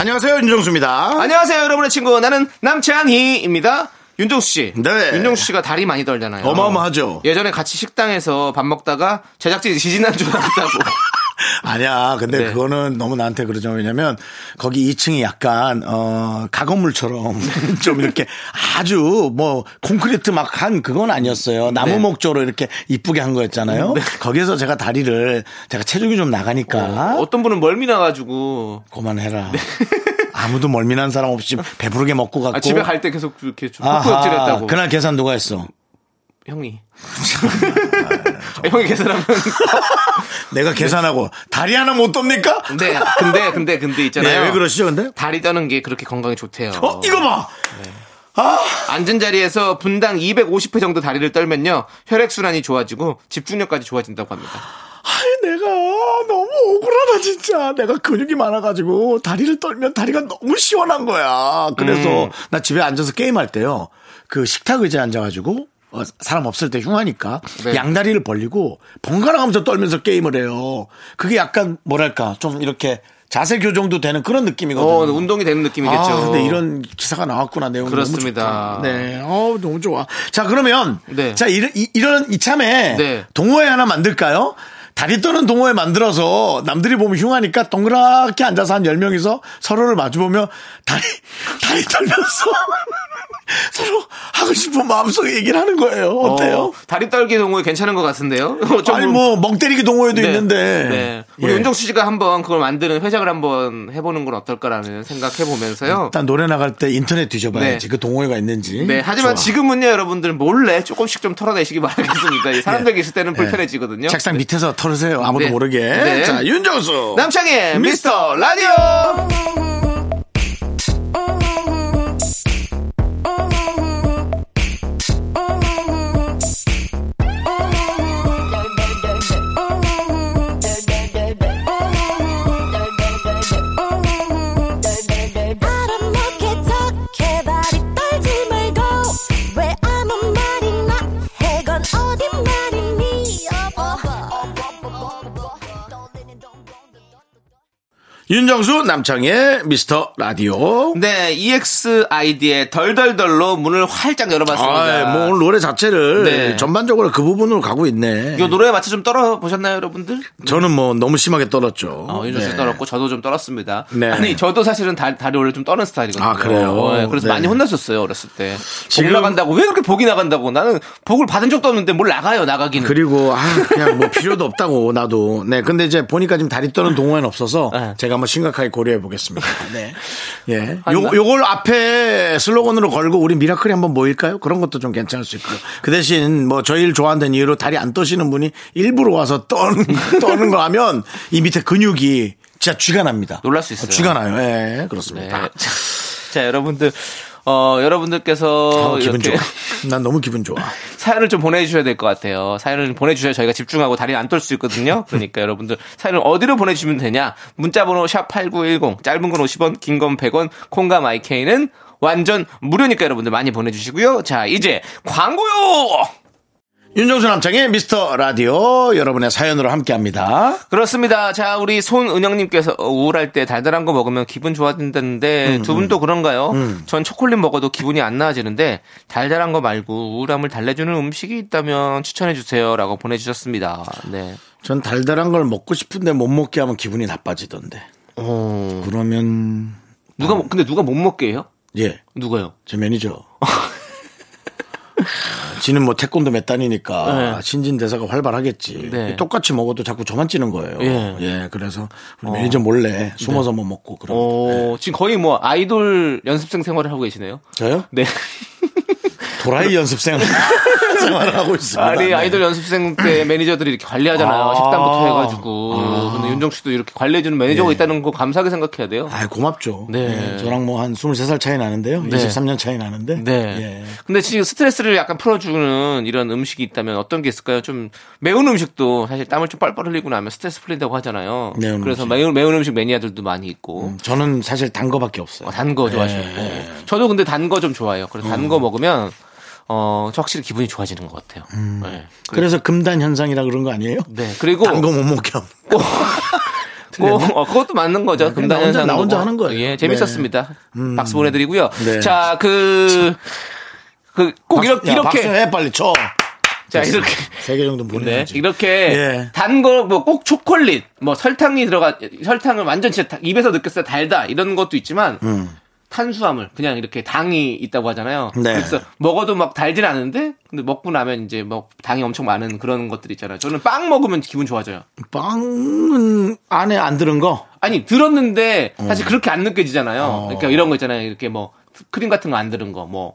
안녕하세요 윤정수입니다. 안녕하세요, 여러분의 친구. 나는 남창희입니다. 윤정수 씨. 네. 윤정수 씨가 다리 많이 떨잖아요. 어마어마하죠. 예전에 같이 식당에서 밥 먹다가 제작진이 지진난 줄 알았다고. 아니야. 근데 네. 그거는 너무 나한테 그러죠. 왜냐면 거기 2층이 약간 어 가건물처럼 좀 이렇게 아주 뭐 콘크리트 막 한 그건 아니었어요. 나무 네. 목조로 이렇게 이쁘게 한 거였잖아요. 거기서 제가 다리를 제가 체중이 좀 나가니까 어 떤 분은 멀미 나가지고 그만해라. 아무도 멀미난 사람 없이 배부르게 먹고 갔고 아, 집에 갈 때 계속 이렇게 헛구역질했다고. 그날 계산 누가 했어? 형이. 아, 형이 계산하면. 내가 계산하고 다리 하나 못 돕니까? 근데, 근데, 근데, 근데 있잖아요. 네, 왜 그러시죠, 근데? 다리 떠는 게 그렇게 건강에 좋대요. 어, 이거 봐! 앉은 자리에서 분당 250회 정도 다리를 떨면요. 혈액 순환이 좋아지고 집중력까지 좋아진다고 합니다. 아이, 내가 너무 억울하다, 진짜. 내가 근육이 많아가지고 다리를 떨면 다리가 너무 시원한 거야. 그래서 음. 나 집에 앉아서 게임할 때요. 그 식탁 의자에 앉아가지고 어, 사람 없을 때 흉하니까 네. 양다리를 벌리고 번갈아 가면서 떨면서 게임을 해요. 그게 약간 뭐랄까 좀 이렇게 자세 교정도 되는 그런 느낌이거든요. 어, 운동이 되는 느낌이겠죠. 아, 근데 이런 기사가 나왔구나 내용 그렇습니다. 네, 어 너무 좋아. 자 그러면 네. 자 이런 이, 이런 이참에 네. 동호회 하나 만들까요? 다리 떠는 동호회 만들어서 남들이 보면 흉하니까 동그랗게 앉아서 한 10명이서 서로를 마주보며 다리, 다리 떨면서 서로 하고 싶은 마음속에 얘기를 하는 거예요. 어때요? 어, 다리 떨기 동호회 괜찮은 것 같은데요? 좀 아니 뭐 멍 때리기 동호회도 네. 있는데. 네. 우리 예. 윤정수 씨가 한번 그걸 만드는 회장을 한번 해보는 건 어떨까라는 생각해 보면서요. 일단 노래 나갈 때 인터넷 뒤져봐야지 네. 그 동호회가 있는지. 네, 하지만 좋아. 지금은요, 여러분들 몰래 조금씩 좀 털어내시기 바라겠습니다. 이 사람들 계실 때는 네. 불편해지거든요. 책상 밑에서 털으세요. 아무도 네. 모르게. 네. 자, 윤정수. 남창의 미스터 라디오! 윤정수 남창의 미스터 라디오. 네, EXID의 덜덜덜로 문을 활짝 열어봤습니다. 아, 뭐 오늘 노래 자체를 네. 전반적으로 그 부분으로 가고 있네. 이 노래에 맞춰 좀 떨어 보셨나요, 여러분들? 저는 뭐 너무 심하게 떨었죠. 어, 윤정 씨 네. 떨었고 저도 좀 떨었습니다. 네. 아니 저도 사실은 다, 다리 원래 좀 떠는 스타일이거든요. 아, 그래요? 어, 그래서 네. 많이 혼났었어요 어렸을 때. 복 지금- 나간다고 왜 그렇게 복이 나간다고? 나는 복을 받은 적도 없는데 뭘 나가요 나가기는. 그리고 아 그냥 뭐 필요도 없다고 나도 네 근데 이제 보니까 지금 다리 떠는 동호회는 없어서 네. 제가 한번 심각하게 고려해 보겠습니다. 네, 예, 아, 요 요걸 앞에 슬로건으로 걸고 우리 미라클이 한번 모일까요? 그런 것도 좀 괜찮을 수 있고요. 그 대신 뭐 저희를 좋아한다는 이유로 다리 안 떠시는 분이 일부러 와서 떠는 떠는 거 하면 이 밑에 근육이 진짜 쥐가 납니다. 놀랄 수 있어요. 쥐가 나요. 예, 네. 그렇습니다. 자, 자, 여러분들 어 여러분들께서 아, 기분 좋아. 난 너무 기분 좋아. 사연을 좀 보내주셔야 될 것 같아요. 사연을 보내주셔야 저희가 집중하고 다리 안 떨 수 있거든요. 그러니까 여러분들 사연을 어디로 보내주시면 되냐? 문자번호 샵 #8910 짧은 건 50원, 긴 건 100원, 콩과 마이케이는 완전 무료니까 여러분들 많이 보내주시고요. 자 이제 광고요. 윤정수 남창의 미스터 라디오 여러분의 사연으로 함께합니다. 그렇습니다. 자, 우리 손은영님께서 우울할 때 달달한 거 먹으면 기분 좋아진다는데 두 분도 그런가요? 전 초콜릿 먹어도 기분이 안 나아지는데 달달한 거 말고 우울함을 달래주는 음식이 있다면 추천해 주세요라고 보내주셨습니다. 네. 전 달달한 걸 먹고 싶은데 못 먹게 하면 기분이 나빠지던데. 어. 그러면 누가 먹- 근데 누가 못 먹게 해요? 예, 누가요? 제 매니저. 지는 뭐 태권도 몇 단이니까 네. 신진 대사가 활발하겠지. 네. 똑같이 먹어도 자꾸 저만 찌는 거예요. 예. 예, 그래서 우리 매니저 몰래 숨어서 뭐 먹고 그런. 어, 지금 거의 뭐 아이돌 연습생 생활을 하고 계시네요. 저요? 네. 도라이 연습생. 생활을 하고 있습니다. 아니 네. 아이돌 연습생 때 매니저들이 이렇게 관리하잖아요. 아. 식단부터 해가지고. 근데 윤정 씨도 이렇게 관리해주는 매니저가 예. 있다는 거 감사하게 생각해야 돼요. 아 고맙죠. 네. 네, 저랑 뭐 한 23살 차이 나는데요. 네. 23년 차이 나는데. 네. 예. 근데 지금 스트레스를 약간 풀어주는 이런 음식이 있다면 어떤 게 있을까요? 좀 매운 음식도 사실 땀을 좀 뻘뻘 흘리고 나면 스트레스 풀린다고 하잖아요. 매운 그래서 음식. 매운, 매운 음식 매니아들도 많이 있고. 저는 사실 단 거밖에 없어요. 단거 좋아하시고. 예. 저도 근데 단 거 좀 좋아해요. 그래서 단 음. 거 먹으면 어, 저 확실히 기분이 좋아지는 것 같아요. 음. 네. 그래서 금단 현상이라 그런 거 아니에요? 네. 그리고 단거 못 먹게. 꼭, 어, 그것도 맞는 거죠. 네, 혼자- 금단 현상. 나 혼자 하는 거예요. 예, 재밌었습니다. 음. 박수 보내드리고요. 네. 자, 그, 그, 꼭 이렇게, 야, 이렇게. 박수해 빨리 쳐. 자, 이렇게. 세 개 정도 네, 보내야지. 이렇게 예. 단 거 뭐 꼭 초콜릿, 뭐 설탕이 들어가 설탕을 완전 진짜 다- 입에서 느꼈어요 달다 이런 것도 있지만 음. 탄수화물 그냥 이렇게 당이 있다고 하잖아요. 네. 그래서 먹어도 막 달진 않은데 근데 먹고 나면 이제 뭐 당이 엄청 많은 그런 것들 있잖아요. 저는 빵 먹으면 기분 좋아져요. 빵은 안에 안 들은 거. 아니 들었는데 어. 사실 그렇게 안 느껴지잖아요. 그러니까 이런 거 있잖아요. 이렇게 뭐 크림 같은 거 안 들은 거, 뭐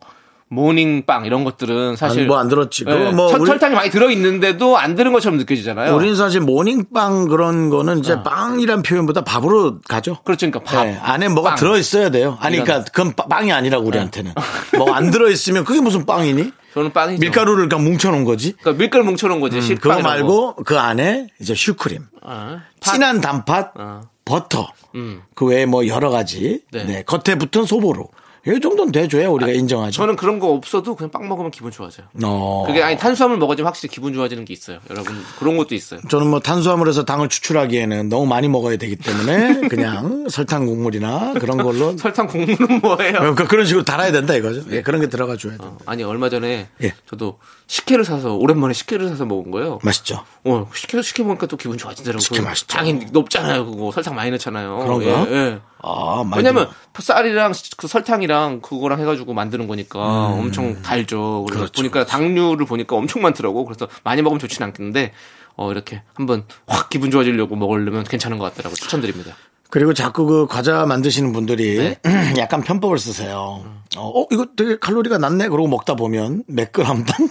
모닝빵 이런 것들은 사실 뭐 안 들었지. 예, 그거 뭐 설- 우리- 설탕이 많이 들어 있는데도 안 들은 것처럼 느껴지잖아요. 우리는 사실 모닝빵 그런 거는 이제 빵이란 표현보다 밥으로 가죠. 그렇죠, 그러니까 밥 네, 안에 뭐가 빵. 들어 있어야 돼요. 아니, 그러니까 그건 빠- 빵이 아니라고 우리한테는. 뭐안 들어 있으면 그게 무슨 빵이니? 저는 빵이죠. 밀가루를 그냥 뭉쳐놓은 거지. 그러니까 밀가루 뭉쳐놓은 거지. 식빵 그거. 말고 그 안에 이제 슈크림, 어, 팥. 진한 단팥, 어. 버터, 음. 그 외에 뭐 여러 가지. 네. 네, 겉에 붙은 소보로. 이 정도는 돼줘야 우리가 인정하죠. 저는 그런 거 없어도 그냥 빵 먹으면 기분 좋아져요. 어. 그게 아니 탄수화물 먹어주면 확실히 기분 좋아지는 게 있어요. 여러분 그런 것도 있어요. 저는 뭐 탄수화물에서 당을 추출하기에는 너무 많이 먹어야 되기 때문에 그냥 설탕 국물이나 그런 걸로 설탕 국물은 뭐예요? 그러니까 그런 식으로 달아야 된다 이거죠. 예, 그런 게 들어가 줘야 돼. 어, 아니 얼마 전에 예. 저도 식혜를 사서 오랜만에 식혜를 사서 먹은 거예요. 맛있죠. 어, 식혜 식혜 먹으니까 또 기분 좋아지더라고요. 식혜 맛있죠. 당이 높잖아요. 그거 설탕 많이 넣잖아요. 그런가? 예, 예. 아, 왜냐면 들어. 쌀이랑 그 설탕이랑 그거랑 해가지고 만드는 거니까 엄청 달죠. 그래서 음. 그렇죠, 보니까 당류를 보니까 엄청 많더라고. 그래서 많이 먹으면 좋지는 않겠는데 어 이렇게 한번 확 기분 좋아지려고 먹으려면 괜찮은 것 같더라고. 추천드립니다. 그리고 자꾸 그 과자 만드시는 분들이 네. 약간 편법을 쓰세요. 어, 어, 이거 되게 칼로리가 낮네. 그러고 먹다 보면 몇 그램당?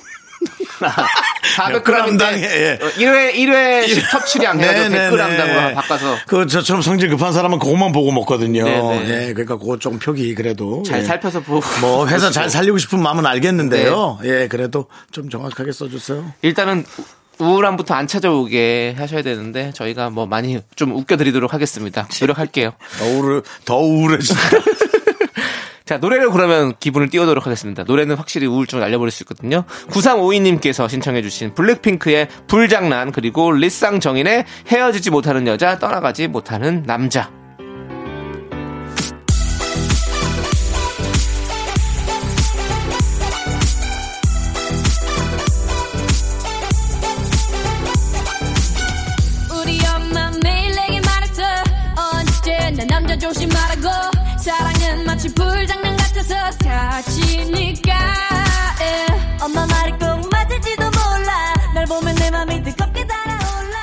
400g인데 당에, 예. 1회 1회 섭취량 해가지고 100g당으로 바꿔서 그 저처럼 성질 급한 사람은 그것만 보고 먹거든요. 네 네. 예, 그러니까 그거 조금 표기 그래도 잘 예. 살펴서 보고 뭐 회사 잘 살리고 싶은 마음은 알겠는데요. 네. 예, 그래도 좀 정확하게 써주세요. 일단은 우울함부터 안 찾아오게 하셔야 되는데 저희가 뭐 많이 좀 웃겨드리도록 하겠습니다. 노력할게요. 더 우울 더 우울해진다. 자, 노래를 그러면 기분을 띄우도록 하겠습니다. 노래는 확실히 우울증을 날려버릴 수 있거든요. 9352님께서 신청해주신 블랙핑크의 불장난, 그리고 리쌍 정인의 헤어지지 못하는 여자, 떠나가지 못하는 남자. 다치니까 예. 엄마 말이 꼭 맞을지도 몰라 널 보면 내 맘이 뜨겁게 달아올라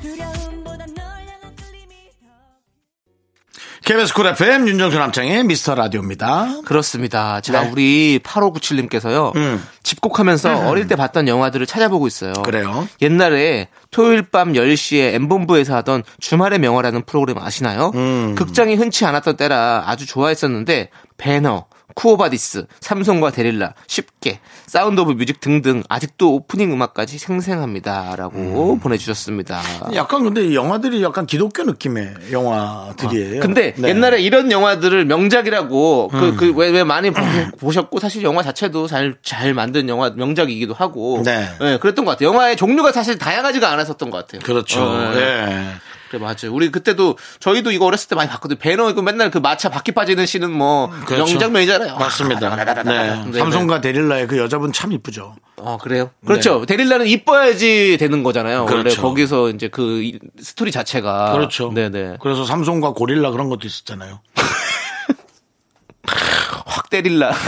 두려움보다 널 향한 끌림이 더 KBS 쿨 FM 윤정수 남창희의 미스터 라디오입니다. 그렇습니다. 자, 네. 우리 8597님께서요. 음. 집콕하면서 어릴 때 봤던 영화들을 찾아보고 있어요. 그래요? 옛날에 토요일 밤 10시에 M본부에서 하던 주말의 명화라는 프로그램 아시나요? 음. 극장이 흔치 않았던 때라 아주 좋아했었는데 벤허, 쿠오바디스, 삼손과 데릴라, 십계, Sound of Music 등등 아직도 오프닝 음악까지 생생합니다. 라고 음. 보내주셨습니다. 약간 근데 이 영화들이 약간 기독교 느낌의 영화들이에요. 근데 네. 옛날에 이런 영화들을 명작이라고 그그왜 왜 많이 보, 셨고 사실 영화 자체도 잘 잘 만든 영화 명작이기도 하고 네. 예, 그랬던 것 같아요. 영화의 종류가 사실 다양하지가 않았었던 것 같아요. 그렇죠. 어, 예. 예. 그래 맞아요. 우리 그때도 저희도 이거 어렸을 때 많이 봤거든요. 벤허 이거 맨날 그 마차 바퀴 빠지는 씬은 뭐 그렇죠. 명장면이잖아요. 맞습니다. 네. 네, 삼손과 데릴라의 그 여자분 참 이쁘죠. 어 그래요. 그렇죠. 데릴라는 이뻐야지 되는 거잖아요. 원래 그렇죠. 거기서 이제 그 이- 스토리 자체가 그렇죠. 네네. 그래서 삼성과 고릴라 그런 것도 있었잖아요. 확 때릴라.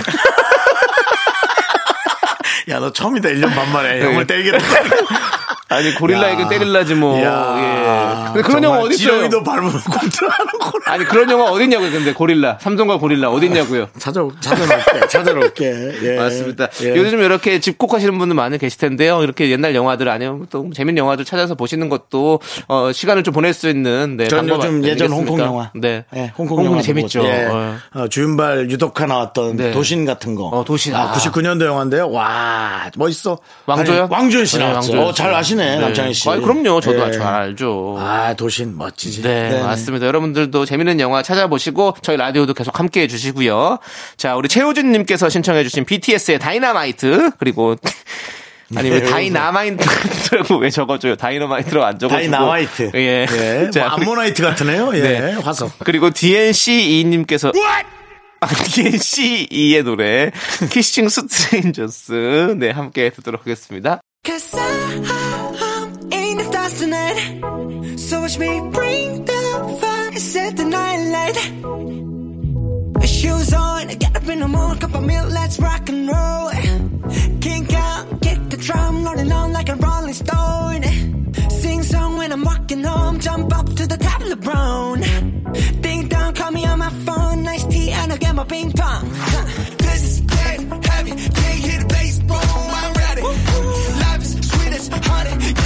야, 너 처음이다. 1년 반 만에 네. 형을 때리겠다. 아니 고릴라에게 야. 때릴라지 뭐. 이야, 예. 근데 그런 영화 어디 있어요? 지렁이도 밟으면 꼼짝하는구나. 아니 그런 영화 어디 있냐고요? 근데 고릴라 삼성과 고릴라 어디 있냐고요? 찾아 찾아놓을게. 찾아놓을게. 예. 맞습니다. 예. 요즘 이렇게 집콕하시는 분들 많이 계실 텐데요. 이렇게 옛날 영화들 아니면 또 재밌는 영화들 찾아서 보시는 것도 어, 시간을 좀 보낼 수 있는 네, 전 요즘 예전? 홍콩 영화. 네, 예, 홍콩 홍콩이 영화 재밌죠. 예. 어. 어, 주윤발 유독화 나왔던 네. 도신 같은 거. 어, 도신. 아, 아. 99년도 영화인데요. 와, 멋있어. 아니, 왕조연 씨 네, 나왔죠. 왕조연 어, 잘 씨. 아시네, 네. 남창희 씨. 아, 그럼요. 저도 예. 잘 알죠. 아, 도신 멋지지. 네, 네네. 맞습니다. 여러분들도 재밌는 영화 찾아보시고 저희 라디오도 계속 함께 해 주시고요. 자, 우리 최우진님께서 신청해 주신 BTS의 다이나마이트 그리고 아니 왜 네, 다이나마이트라고 왜 적어줘요? 다이너마이트라고 안 적어주고 다이나마이트. 예. 예. 자, 뭐 암모나이트 같으네요. 예. 네. 화석. 그리고 DNCE님께서 아, DNCE의 노래 Kissing Strangers 네 함께 듣도록 하겠습니다. Tonight. So watch me bring the fire and set the night alight. Shoes on, get up in the morning, cup of milk, let's rock and roll. Kink out, kick the drum, rolling on like a rolling stone. Sing song when I'm walking home, jump up to the top of the brown. Ding dong, call me on my phone, nice tea, and I'll get my ping pong. Huh. This is dead heavy, can't hear the bass, boom, I'm ready. Life is sweet as honey,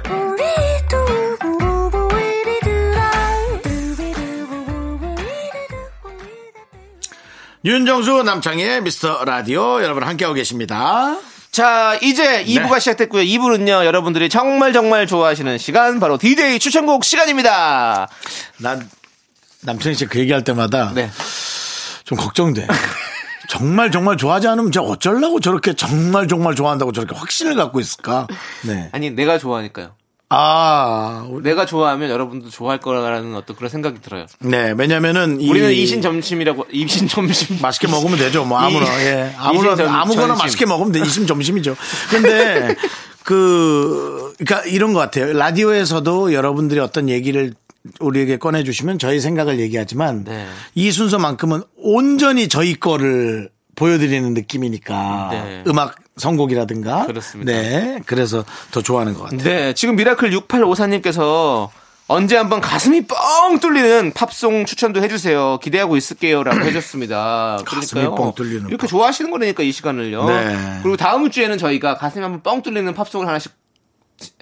윤정수 남창희의 미스터 라디오 여러분 함께하고 계십니다. 자, 이제 2부가 시작됐고요. 2부는요, 여러분들이 정말 정말 좋아하시는 시간, 바로 DJ 추천곡 시간입니다. 난 남창희 씨그 얘기할 때마다 네. 좀 걱정돼. 정말 정말 좋아하지 않으면 저 어쩌려고 저렇게 정말 정말 좋아한다고 저렇게 확신을 갖고 있을까? 네. 아니, 내가 좋아하니까요. 아, 내가 좋아하면 여러분도 좋아할 거라는 어떤 그런 생각이 들어요. 네. 왜냐면은 이 우리는 이신 점심이라고, 이신 점심. 맛있게 먹으면 되죠. 뭐 아무나 이- 예. 아무나 이신 점- 아무거나 전심. 맛있게 먹으면 돼. 이심 점심이죠. 근데 그 그러니까 이런 것 같아요. 라디오에서도 여러분들이 어떤 얘기를 우리에게 꺼내 주시면 저희 생각을 얘기하지만 네. 이 순서만큼은 온전히 저희 거를 보여드리는 느낌이니까 네. 음악 선곡이라든가 그렇습니다. 네 그래서 더 좋아하는 것 같아요. 네, 지금 미라클 6854님께서 언제 한번 가슴이 뻥 뚫리는 팝송 추천도 해주세요. 기대하고 있을게요라고 해줬습니다. 가슴이. 뻥 뚫리는 이렇게 팝. 좋아하시는 거니까 이 시간을요. 네. 그리고 다음 주에는 저희가 가슴이 한번 뻥 뚫리는 팝송을 하나씩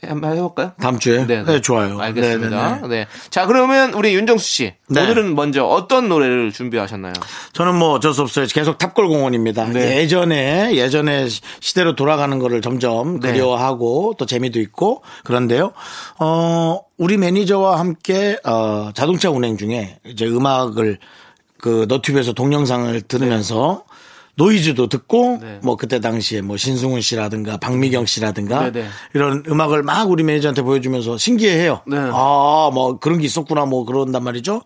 한번 해볼까요? 다음 주에 네, 좋아요. 알겠습니다. 네, 네, 네. 네. 자, 그러면 우리 윤정수 씨. 네. 오늘은 먼저 어떤 노래를 준비하셨나요? 저는 뭐 어쩔 수 없어요. 계속 탑골공원입니다. 네. 예전에 예전에 시- 시대로 돌아가는 거를 점점 네. 그리워하고 또 재미도 있고 그런데요. 어 우리 매니저와 함께 어 자동차 운행 중에 이제 음악을 그 너튜브에서 동영상을 들으면서 노이즈도 듣고 네. 뭐 그때 당시에 뭐 신승훈 씨라든가 박미경 씨라든가 네, 네. 이런 음악을 막 우리 매니저한테 보여주면서 신기해해요. 네. 아, 뭐 그런 게 있었구나 뭐 그런단 말이죠.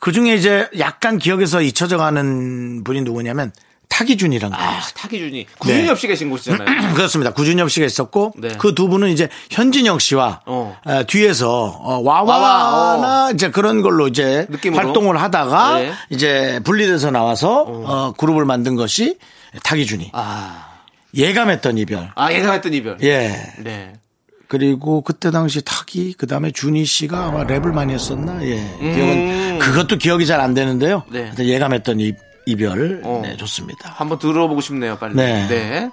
그 중에 이제 약간 기억에서 잊혀져 가는 분이 누구냐면 타기준이란 거예요. 아, 타기준이. 구준이 네. 없이 계신 곳이잖아요. 그렇습니다. 구준엽 씨가 있었고 네. 그두 분은 이제 현진영 씨와 어. 어, 뒤에서 어, 와와나 와와, 이제 그런 걸로 이제 느낌으로? 활동을 하다가 네. 이제 분리돼서 나와서 어, 그룹을 만든 것이 타기준이 아, 예감했던 이별. 아, 예상했던 이별. 예. 네. 그리고 그때 당시 타기 그다음에 준희 씨가 아마 랩을 많이 했었나 예 음. 기억은 그것도 기억이 잘 안 되는데요 네. 예감했던 이, 이별 어. 네 좋습니다 한번 들어보고 싶네요, 빨리. 네. 네.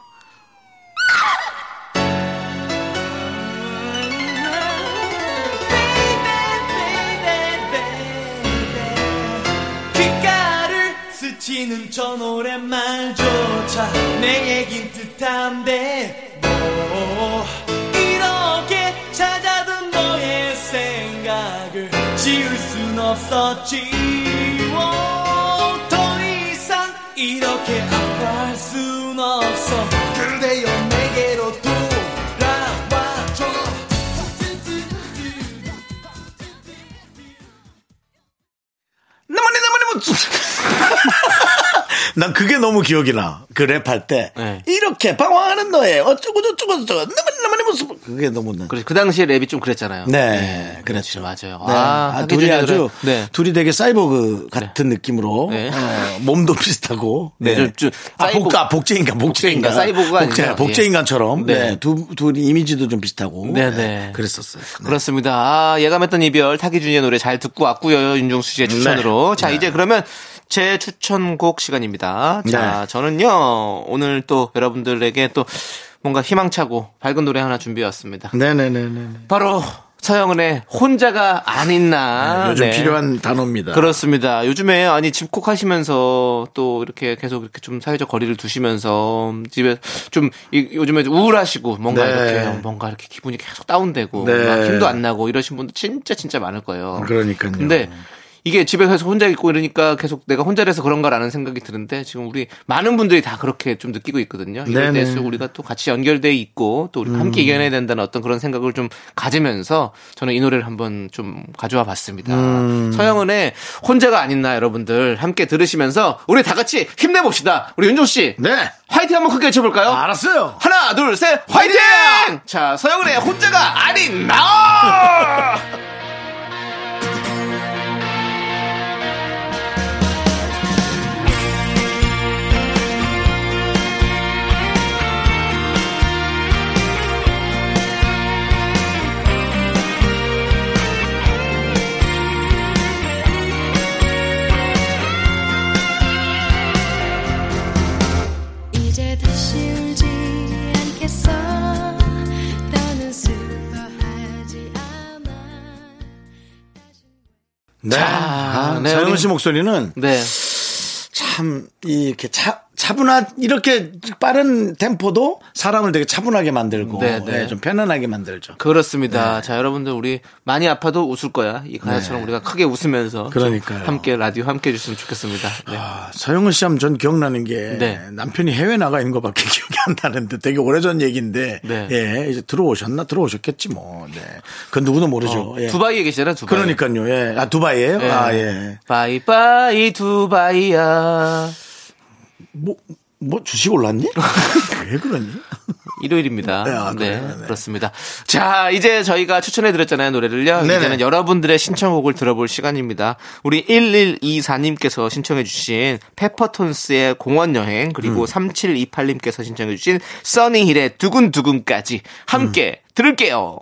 스치는 저 노랫말조차 내 얘긴 듯한데 뭐 이렇게 찾아든 너의 생각을 지울 순 없었지 순없 난 그게 너무 기억이 나. 그 랩할 때. 네. 이렇게 방황하는 너의 어쩌고 저쩌고 저쩌고. 나만나만의 모습. 그게 너무 나. 그래, 그 당시에 랩이 좀 그랬잖아요. 네, 그렇죠. 맞아요. 네. 아, 아, 둘이 아주 네. 둘이 되게 사이버그 같은 느낌으로 네. 어, 몸도 비슷하고 네, 좀- 좀 아 사이버- 복가 복제인간 복제인간 복제인간, 사이버그가 복제. 복제인간처럼 예. 네. 두 둘이 이미지도 좀 비슷하고 네, 네. 그랬었어요. 네. 그렇습니다. 아, 예감했던 이별 타기준의 노래 잘 듣고 왔고요. 윤종수 씨의 추천으로. 자, 이제 그러면 제 추천곡 시간입니다. 자, 네. 저는요. 오늘 또 여러분들에게 또 뭔가 희망차고 밝은 노래 하나 준비해 왔습니다. 네네네네. 바로 서영은의 혼자가 아닌 나. 요즘 네. 필요한 단어입니다. 그렇습니다. 요즘에 아니 집콕하시면서 또 이렇게 계속 이렇게 좀 사회적 거리를 두시면서 집에 좀 이- 요즘에 우울하시고 뭔가 네. 이렇게 뭔가 이렇게 기분이 계속 다운되고 네. 막 힘도 안 나고 이러신 분들 진짜 진짜 많을 거예요. 그러니까요. 근데 이게 집에 계속 혼자 있고 이러니까 계속 내가 혼자라서 그런가라는 생각이 드는데 지금 우리 많은 분들이 다 그렇게 좀 느끼고 있거든요. 이럴 네네. 음. 때일수록 우리가 또 같이 연결돼 있고 또 우리 함께 이겨내야 된다는 어떤 그런 생각을 좀 가지면서 저는 이 노래를 한번 좀 가져와 봤습니다. 음. 서영은의 혼자가 아닌 나 여러분들 함께 들으시면서 우리 다 같이 힘내봅시다. 우리 윤종 씨 네. 화이팅 한번 크게 외쳐볼까요? 알았어요. 하나 둘셋 화이팅! 자 서영은의 혼자가 아닌 나. 씨 목소리는 네. 참 이렇게 차 차분한 이렇게 빠른 템포도 사람을 되게 차분하게 만들고 네, 네. 네, 좀 편안하게 만들죠. 그렇습니다. 자, 여러분 우리 많이 아파도 웃을 거야. 이 가사처럼 우리가 크게 웃으면서 좀 네. 그러니까요. 함께 라디오 함께 해주시면 좋겠습니다. 네. 아, 서영은 씨 하면 전 기억나는 게 네. 남편이 해외 나가 있는 것밖에 기억이 안 나는데 되게 오래전 얘기인데 네. 예 이제 들어오셨나 들어오셨겠지 뭐 네. 그건 누구도 모르죠. 예. 어, 두바이에 계시잖아요, 두바이. 그러니까요. 예. 아 두바이예요? 예. 아 예. 바이바이 두바이야. 뭐, 뭐 주식 올랐니? 왜 그러니? 일요일입니다. 네, 아, 네, 그래요? 네. 그렇습니다. 자, 이제 저희가 추천해드렸잖아요, 노래를요. 네네. 이제는 여러분들의 신청곡을 들어볼 시간입니다. 우리 1124님께서 신청해주신 페퍼톤스의 공원여행, 그리고 음. 3728님께서 신청해주신 써니힐의 두근두근까지 함께 음. 들을게요.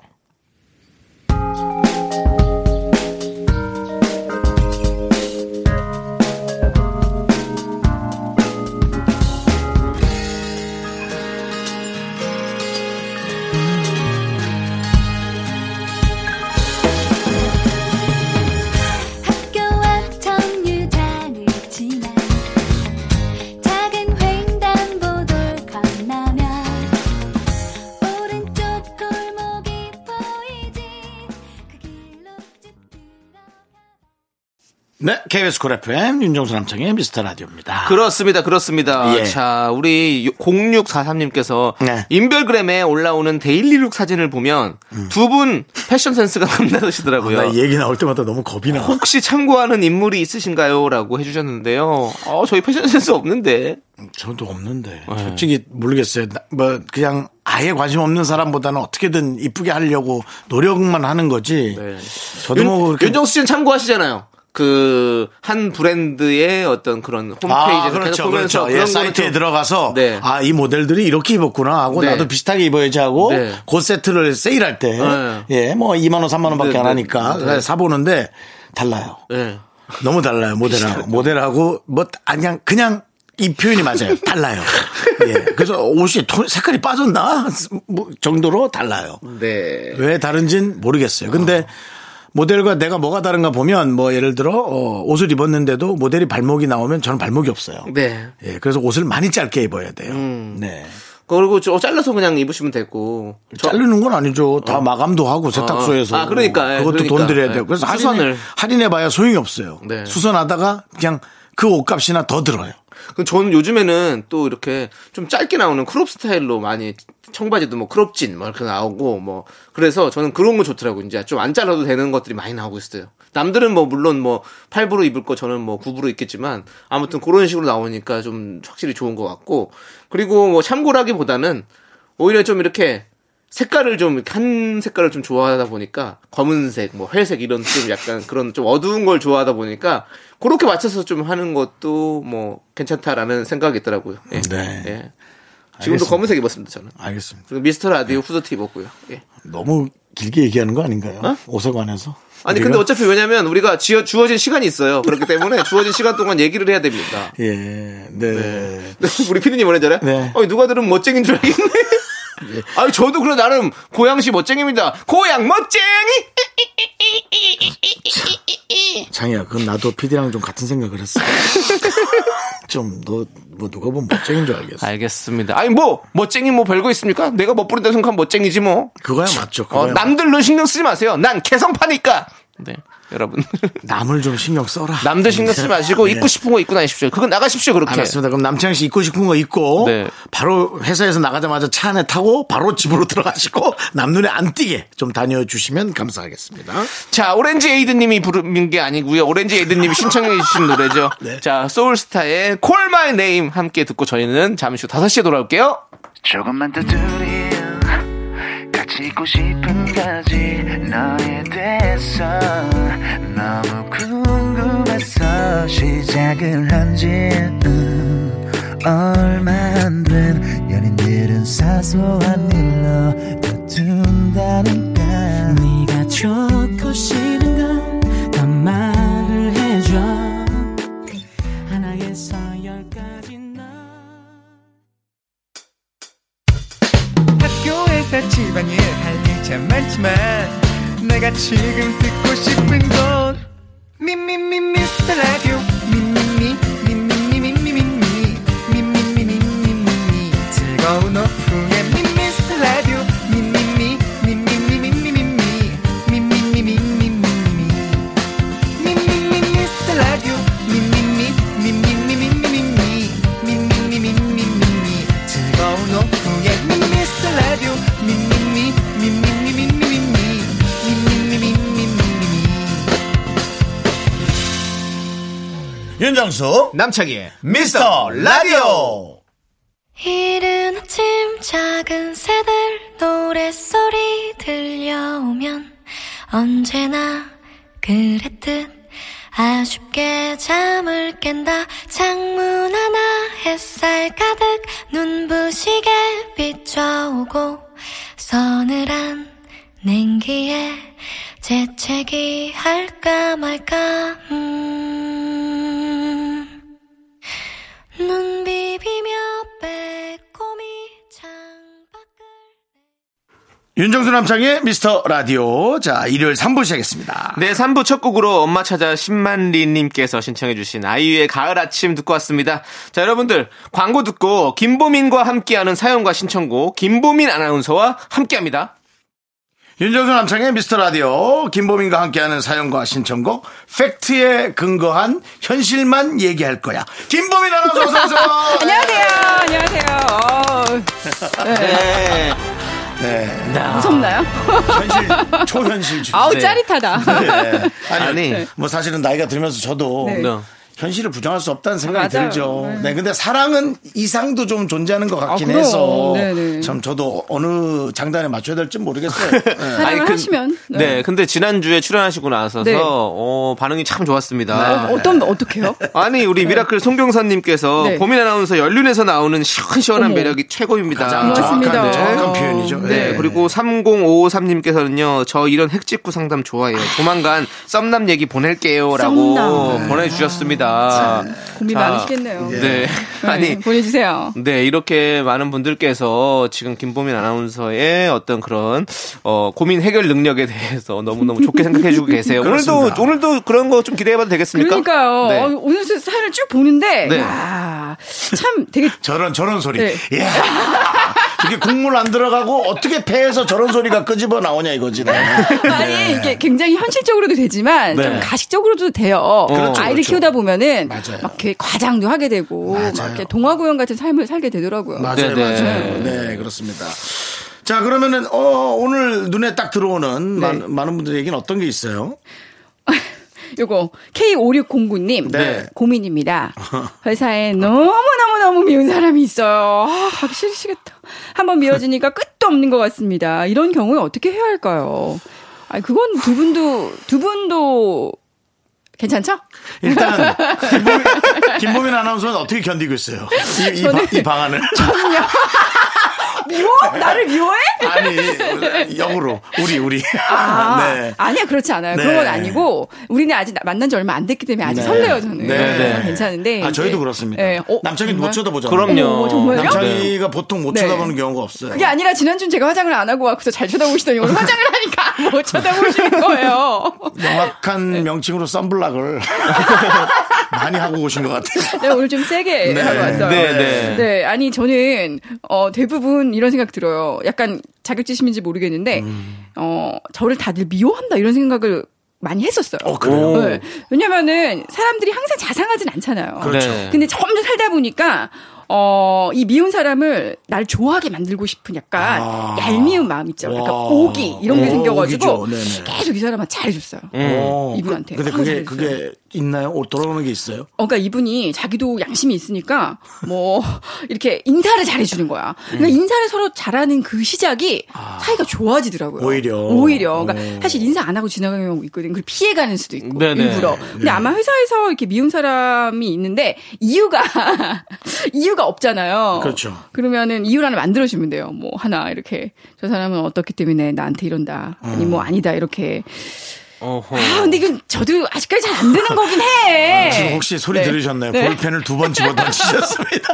KBS 쿨 FM 윤정수 남창희의 미스터 라디오입니다. 그렇습니다, 그렇습니다. 예. 자, 우리 0643님께서 네. 인별그램에 올라오는 daily look 사진을 보면 두분 패션 센스가 남다르시더라고요. 나이 얘기 나올 때마다 너무 겁이 나. 혹시 참고하는 인물이 있으신가요? 라고 해주셨는데요. 어, 저희 패션 센스 없는데. 저도 없는데 네. 솔직히 모르겠어요. 나- 뭐 그냥 아예 관심 없는 사람보다는 어떻게든 이쁘게 하려고 노력만 하는 거지. 저도 윤, 뭐 그렇게 윤정수 씨는 참고하시잖아요. 그, 한 브랜드의 어떤 그런 홈페이지를 아, 그렇죠, 보면서 그렇죠. 예, 사이트에 좀- 들어가서 네. 아, 이 모델들이 이렇게 입었구나 하고 네. 나도 비슷하게 입어야지 하고 네. 그 세트를 세일할 때 네. 예, 뭐 2만 원, 3만 원밖에 네, 안 네. 하니까 네. 사 보는데 달라요. 네. 너무 달라요. 모델하고 모델하고 뭐 아, 그냥 그냥 이 표현이 맞아요. 달라요. 예. 그래서 옷이 톤- 색깔이 빠졌나 뭐 정도로 달라요. 네. 왜 다른진 모르겠어요. 근데 모델과 내가 뭐가 다른가 보면 뭐 예를 들어 어, 옷을 입었는데도 모델이 발목이 나오면 저는 발목이 없어요. 네. 예, 그래서 옷을 많이 짧게 입어야 돼요. 음. 네. 그리고 저 잘라서 그냥 입으시면 되고. 저- 자르는 건 아니죠. 다 마감도 하고 세탁소에서. 어. 아, 그러니까, 예, 그것도 그러니까. 돈 들여야 예. 돼요. 그래서. 할인해, 할인해봐야 소용이 없어요. 네. 수선하다가 그냥 그 옷값이나 더 들어요. 그 저는 요즘에는 또 이렇게 좀 짧게 나오는 crop 스타일로 많이 청바지도 뭐 crop jean 뭐 이렇게 나오고 뭐 그래서 저는 그런 거 좋더라고 이제 좀 안 잘라도 되는 것들이 많이 나오고 있어요. 남들은 뭐 물론 뭐 8부로 입을 거 저는 뭐 9부로 입겠지만 아무튼 그런 식으로 나오니까 좀 확실히 좋은 것 같고 그리고 뭐 참고라기보다는 오히려 좀 이렇게 색깔을 좀 한 색깔을 좀 좋아하다 보니까 검은색, 뭐 회색 이런 좀 약간 그런 좀 어두운 걸 좋아하다 보니까 그렇게 맞춰서 좀 하는 것도 뭐 괜찮다라는 생각이 있더라고요. 예. 네. 예. 지금도 알겠습니다. 검은색 입었습니다 저는. 알겠습니다. 그리고 미스터 라디오 후드티 입었고요. 예. 너무 길게 얘기하는 거 아닌가요? 옷에 관해서. 아니 우리가? 근데 어차피 왜냐면 우리가 지어, 주어진 시간이 있어요. 그렇기 때문에 주어진 시간 동안 얘기를 해야 됩니다. 예, 네. 네, 우리 피디님 뭐랬잖아요? 네. 어, 누가 들으면 멋쟁인 줄 알겠네. 아니, 저도 그래, 나름 고양시 멋쟁입니다. 고양 멋쟁이! 장이야, 그건 나도 PD랑 좀 같은 생각을 했어. 좀, 너, 뭐, 누가 보면 멋쟁인 줄 알겠어. 알겠습니다. 아니, 뭐, 멋쟁이 뭐 별거 있습니까? 내가 멋부린다 생각하면 멋쟁이지 뭐. 그거야 맞죠. 어, 그거야 남들로 신경 쓰지 마세요. 난 개성파니까! 네, 여러분. 남을 좀 신경 써라. 남들 신경 쓰지 마시고, 네. 입고 싶은 거 입고 다니십시오. 그건 나가십시오, 그렇게. 알았습니다. 그럼 남창희 씨 입고 싶은 거 입고 네. 바로 회사에서 나가자마자 차 안에 타고 바로 집으로 들어가시고 남눈에 안 띄게 좀 다녀주시면 감사하겠습니다. 자, 오렌지 에이드님이 부른 게 아니고요. 오렌지 에이드님이 신청해 주신 노래죠. 네. 자, 소울스타의 Call My Name 함께 듣고 저희는 잠시 후 5시에 돌아올게요. 조금만 더 두리움 같이 있고 싶은 거지 너에 대해서 시작을 한지 음, 얼마 안 된 연인들은 사소한 일로 다툰다니까. 네가 좋고 싫은 건 다 말을 해줘. 하나에서 열까지 너. 학교에서 집안일 할일참 많지만 내가 지금 듣고 윤정수 남창희의 미스터 라디오. 이른 아침 작은 새들 노랫소리 들려오면 언제나 그랬듯 아쉽게 잠을 깬다. 창문 하나 햇살 가득 눈부시게 비춰오고 서늘한 냉기에 재채기 할까 말까 음 눈 비비며 빼꼼히 창밖을 윤정수 남창의 미스터 라디오 자 일요일 3부 시작했습니다. 네, 3부 첫 곡으로 엄마 찾아 10만 리님께서 신청해주신 아이유의 가을 아침 듣고 왔습니다. 자, 여러분들, 광고 듣고 김보민과 함께하는 사연과 신청곡, 김보민 아나운서와 함께합니다. 윤정수 남창의 미스터 라디오 김보민과 함께하는 사연과 신청곡 팩트에 근거한 현실만 얘기할 거야. 김보민 아나운서 어서 오세요. 안녕하세요. 안녕하세요. 어, 네. 네. 무섭나요? 현실 초현실 주의. 아우 네. 짜릿하다. 네. 아니, 아니. 뭐 사실은 나이가 들면서 저도 네. 네. 현실을 부정할 수 없다는 생각이 맞아요. 들죠. 네. 네. 근데 사랑은 이상도 좀 존재하는 것 같긴 아. 해서 네네. 참 저도 어느 장단에 맞춰야 될지 모르겠어요. 네. 사랑을 아니, 그- 하시면. 네. 근데 지난주에 출연하시고 나서서, 네. 어, 반응이 참 좋았습니다. 어, 어떤 어떻게요? 아니, 우리 미라클 송경선님께서 네. 보민 아나운서 연륜에서 나오는 시원시원한 어머. 매력이 최고입니다. 고맙습니다. 정확한, 정확한 네. 표현이죠. 네, 그리고 3053님께서는요, 저 이런 핵직구 상담 좋아해요. 조만간 썸남 얘기 보낼게요. 라고 썸남. 보내주셨습니다. 고민 자, 많으시겠네요. 네. 네, 아니, 보내주세요. 네, 이렇게 많은 분들께서 지금 김보민 아나운서의 어떤 그런, 어, 고민 해결 능력에 대해서 너무너무 좋게 생각해주고 계세요. 오늘도, 그렇습니다. 오늘도 그런 거 좀 기대해봐도 되겠습니까? 그러니까요. 네. 어, 오늘 사연을 쭉 보는데, 네. 야, 참 되게 저런 저런 소리. 네. 이야. 그게 국물 안 들어가고 어떻게 배에서 저런 소리가 끄집어 나오냐 이거지. 네. 아니 이게 굉장히 현실적으로도 되지만 네. 좀 가식적으로도 돼요. 그렇죠, 아이를 그렇죠. 키우다 보면은 맞아요. 막 이렇게 과장도 하게 되고 막 이렇게 동화구형 같은 삶을 살게 되더라고요. 맞아요, 네, 네. 맞아요. 네, 그렇습니다. 자, 그러면은, 어, 오늘 눈에 딱 들어오는 네. 많, 많은 분들의 얘기는 어떤 게 있어요? 요거 K5609님 네. 고민입니다. 회사에 너무너무 너무 미운 사람이 있어요. 아, 가기 싫으시겠다. 한번 미워지니까 끝도 없는 것 같습니다. 이런 경우에 어떻게 해야 할까요? 아, 그건 두 분도 두 분도 괜찮죠? 일단, 김보민, 김보민 아나운서는 어떻게 견디고 있어요? 이, 이, 방, 이 방안을. 미워? 나를 미워해? 아니, 역으로. 우리, 우리. 아, 네. 아니야 그렇지 않아요. 네. 그런 건 아니고 우리는 아직 나- 만난 지 얼마 안 됐기 때문에 아직 네. 설레요 저는. 네, 네. 괜찮은데. 아, 저희도 그렇습니다. 네. 어, 남창이도 못? 쳐다보잖아요. 그럼요. 어, 정말요? 남창이가 보통 못 네. 쳐다보는 경우가 없어요. 그게 아니라 지난주는 제가 화장을 안 하고 와서 잘 쳐다보시더니 오늘 화장을 하니까 못 쳐다보시는 거예요. 명확한 네. 명칭으로 썬블락을 많이 하고 오신 것 같아요. 네, 오늘 좀 세게 네. 하고 왔어요. 네, 네. 네, 아니 저는 어 대부분 이런 생각 들어요. 약간 자격지심인지 모르겠는데 음. 어 저를 다들 미워한다 이런 생각을 많이 했었어요. 어, 그래요? 네. 왜냐면은 사람들이 항상 자상하진 않잖아요. 그렇죠. 네. 근데 점점 살다 보니까 어, 이 미운 사람을 날 좋아하게 만들고 싶은 약간 아. 얄미운 마음 있죠. 약간 와. 오기 이런 게 오, 생겨가지고 오기죠. 계속 이 사람한테 잘해줬어요. 어, 이분한테. 그, 근데 그게, 잘해줬어요. 그게 있나요? 오, 돌아오는 게 있어요? 어, 그러니까 이분이 자기도 양심이 있으니까 뭐 이렇게 인사를 잘해주는 거야. 그러니까 인사를 서로 잘하는 그 시작이 사이가 좋아지더라고요. 오히려. 오히려. 그러니까 오. 사실 인사 안 하고 지나가는 경우 있거든. 그걸 피해가는 수도 있고 네네. 일부러. 근데 아마 회사에서 이렇게 미운 사람이 있는데 이유가 이유가 없잖아요. 그렇죠. 그러면은 이유를 하나 만들어주면 돼요. 뭐 하나 이렇게 저 사람은 어떻기 때문에 나한테 이런다. 아니 뭐 아니다 이렇게. 어허. 아 근데 이건 저도 아직까지 잘 안 되는 거긴 해. 지금 혹시 소리 네. 들으셨나요? 네. 볼펜을 두 번 집어 던지셨습니다.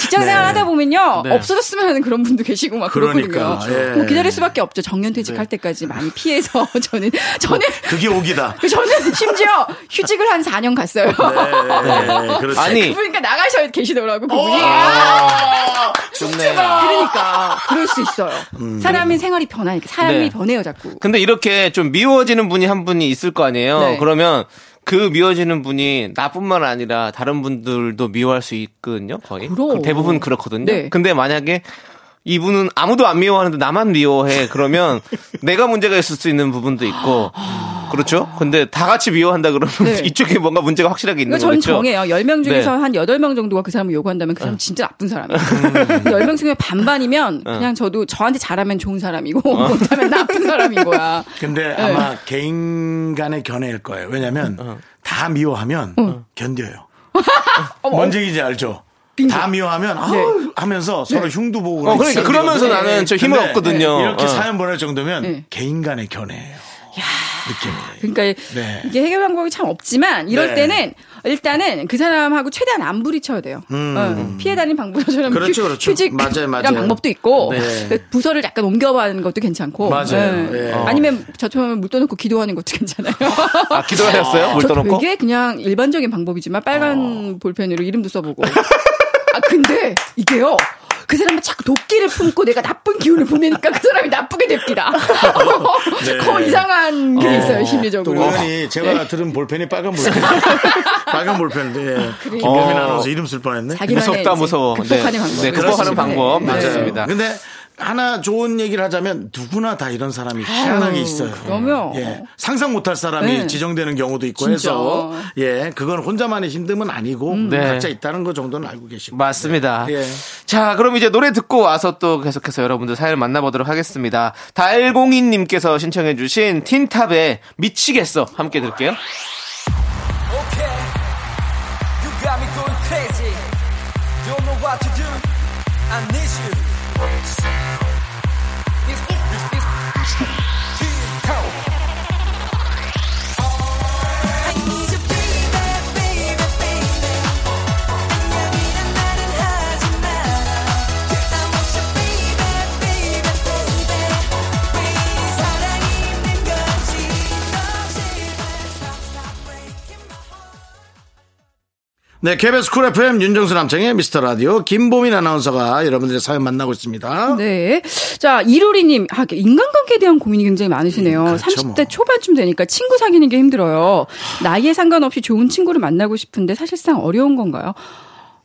직장 생활 네. 하다 보면요 네. 없어졌으면 하는 그런 분도 계시고 막 그러니까, 그렇거든요. 예. 뭐 기다릴 수밖에 없죠. 정년퇴직할 때까지 많이 피해서 저는 저는 그게 오기다. 저는 심지어 휴직을 한 4년 갔어요. 네, 그렇죠. 아니, 그러니까 나가셔 계시더라고 그분이. 아, 좋네. 그러니까 그럴 수 있어요. 음. 사람의 생활이 변하니까 사람이 네. 변해요 자꾸. 근데 이렇게 좀 미워지는 분이 한 분이 있을 거 아니에요? 네. 그러면 그 미워지는 분이 나뿐만 아니라 다른 분들도 미워할 수 있거든요, 거의. 그럼. 대부분 그렇거든요. 네. 근데 만약에 이분은 아무도 안 미워하는데 나만 미워해. 그러면 내가 문제가 있을 수 있는 부분도 있고. 그렇죠? 근데 다 같이 미워한다 그러면 네. 이쪽에 뭔가 문제가 확실하게 있는 전 거겠죠. 정해요. 10명 중에서 네. 한 8명 정도가 그 사람을 요구한다면 그 사람 은 진짜 나쁜 사람이에요. 10명 중에 반반이면 그냥 저도 저한테 잘하면 좋은 사람이고 못하면 나쁜 사람인 거야. 근데 네. 아마 개인 간의 견해일 거예요. 왜냐면 어. 다 미워하면 견뎌요. 뭔 얘기인지 알죠? 다 미워하면 아우 하면서 서로 흉도 보고 어, 그러니까. 그러면서 나는 저 힘을 얻거든요. 이렇게 어. 사연 보낼 정도면 네. 개인 간의 견해예요. 느낌이. 그러니까 네. 이게 해결 방법이 참 없지만 이럴 네. 때는 일단은 그 사람하고 최대한 안 부딪혀야 돼요. 어, 피해 다니는 방법처럼 음. 그렇죠, 그렇죠. 휴직 맞아요, 맞아요. 이런 방법도 있고 네. 그 부서를 약간 옮겨가는 것도 괜찮고 맞아요. 네. 예. 아니면 저처럼 물 떠놓고 기도하는 것도 괜찮아요. 아, 기도하셨어요? 물저 떠놓고? 되게 그냥 일반적인 방법이지만 빨간 볼펜으로 이름도 써보고. 아 근데 이게요. 그 사람은 자꾸 도끼를 품고 내가 나쁜 기운을 보내니까 그 사람이 나쁘게 됩니다. 더 이상한 게 있어요 또 심리적으로. 우연히 제가 들은 볼펜이 빨간 볼펜. 빨간 볼펜인데 김범민 어. 아나운서 이름 쓸 뻔했네. 무섭다, 무서워. 극복하는 네. 방법. 네, 극복하는 방법. 네. 맞습니다. 근데 하나 좋은 얘기를 하자면 누구나 다 이런 사람이 희한하게 있어요. 그럼요. 예. 상상 못할 사람이 네. 지정되는 경우도 있고 진짜. 해서 예, 그건 혼자만의 힘듦은 아니고 음. 네. 각자 있다는 거 정도는 알고 계시고. 맞습니다. 예. 자, 그럼 이제 노래 듣고 와서 또 계속해서 여러분들 사연을 만나보도록 하겠습니다. 달공인 님께서 신청해 주신 틴탑의 미치겠어. 함께 들을게요. 네, KBS 쿨 FM 윤정수 남창희의 미스터 라디오 김보민 아나운서가 여러분들의 사연 만나고 있습니다. 네. 자, 이루리님, 아, 인간관계에 대한 고민이 굉장히 많으시네요. 그렇죠, 30대 뭐. 초반쯤 되니까 친구 사귀는 게 힘들어요. 나이에 상관없이 좋은 친구를 만나고 싶은데 사실상 어려운 건가요?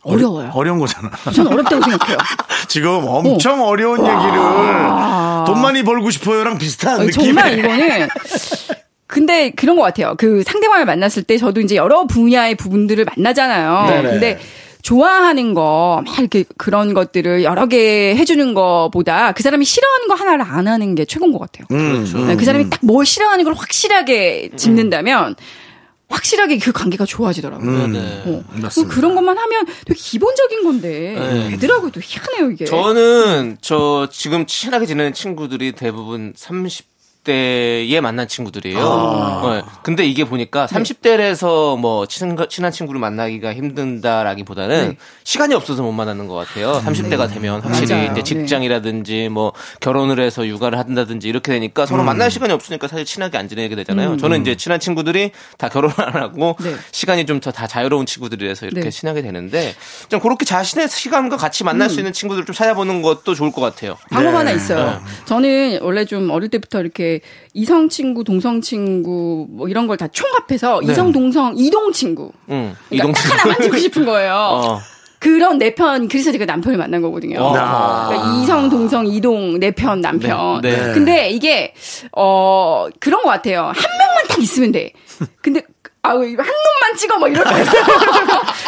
어려워요. 어려 운 거잖아. 저는 어렵다고 생각해요. 지금 엄청 어. 려운 얘기를 돈 많이 벌고 싶어요랑 비슷한 아니, 느낌에. 정말 이거는 근데 그런 것 같아요. 그 상대방을 만났을 때 저도 이제 여러 분야의 부분들을 만나잖아요. 네네. 근데 좋아하는 거, 막 이렇게 그런 것들을 여러 개 해주는 것보다 그 사람이 싫어하는 거 하나를 안 하는 게 최고인 것 같아요. 음, 네, 그 사람이 딱 뭘 싫어하는 걸 확실하게 짚는다면 확실하게 그 관계가 좋아지더라고요. 음, 네. 어. 맞습니다. 그런 것만 하면 되게 기본적인 건데 네. 애들하고 또 희한해요 이게. 저는 저 지금 친하게 지내는 친구들이 대부분 30 대에 만난 친구들이에요. 아. 네. 근데 이게 보니까 네. 30대에서 뭐 친, 친한 친구를 만나기가 힘든다라기보다는 네. 시간이 없어서 못 만나는 것 같아요. 30대가 되면 확실히 맞아요. 이제 직장이라든지 뭐 결혼을 해서 육아를 한다든지 이렇게 되니까 음. 서로 만날 시간이 없으니까 사실 친하게 안 지내게 되잖아요. 저는 이제 친한 친구들이 다 결혼 안 하고 네. 시간이 좀 더 다 자유로운 친구들이라서 이렇게 네. 친하게 되는데 좀 그렇게 자신의 시간과 같이 만날 음. 수 있는 친구들을 좀 찾아보는 것도 좋을 것 같아요. 방법 네. 하나 있어요. 저는 원래 좀 어릴 때부터 이렇게 이성 친구, 동성 친구 뭐 이런 걸 다 총합해서 이성, 동성, 이동 친구. 응. 그러니까 이동 딱 하나 만들고 싶은 거예요. 어. 그런 내 편 그래서 제가 남편을 만난 거거든요. 어. 그러니까 이성, 동성, 이동 내 편 남편. 네, 네. 근데 이게 어 그런 것 같아요. 한 명만 딱 있으면 돼. 근데 아우 한 놈만 찍어 뭐 이럴 거 있어요.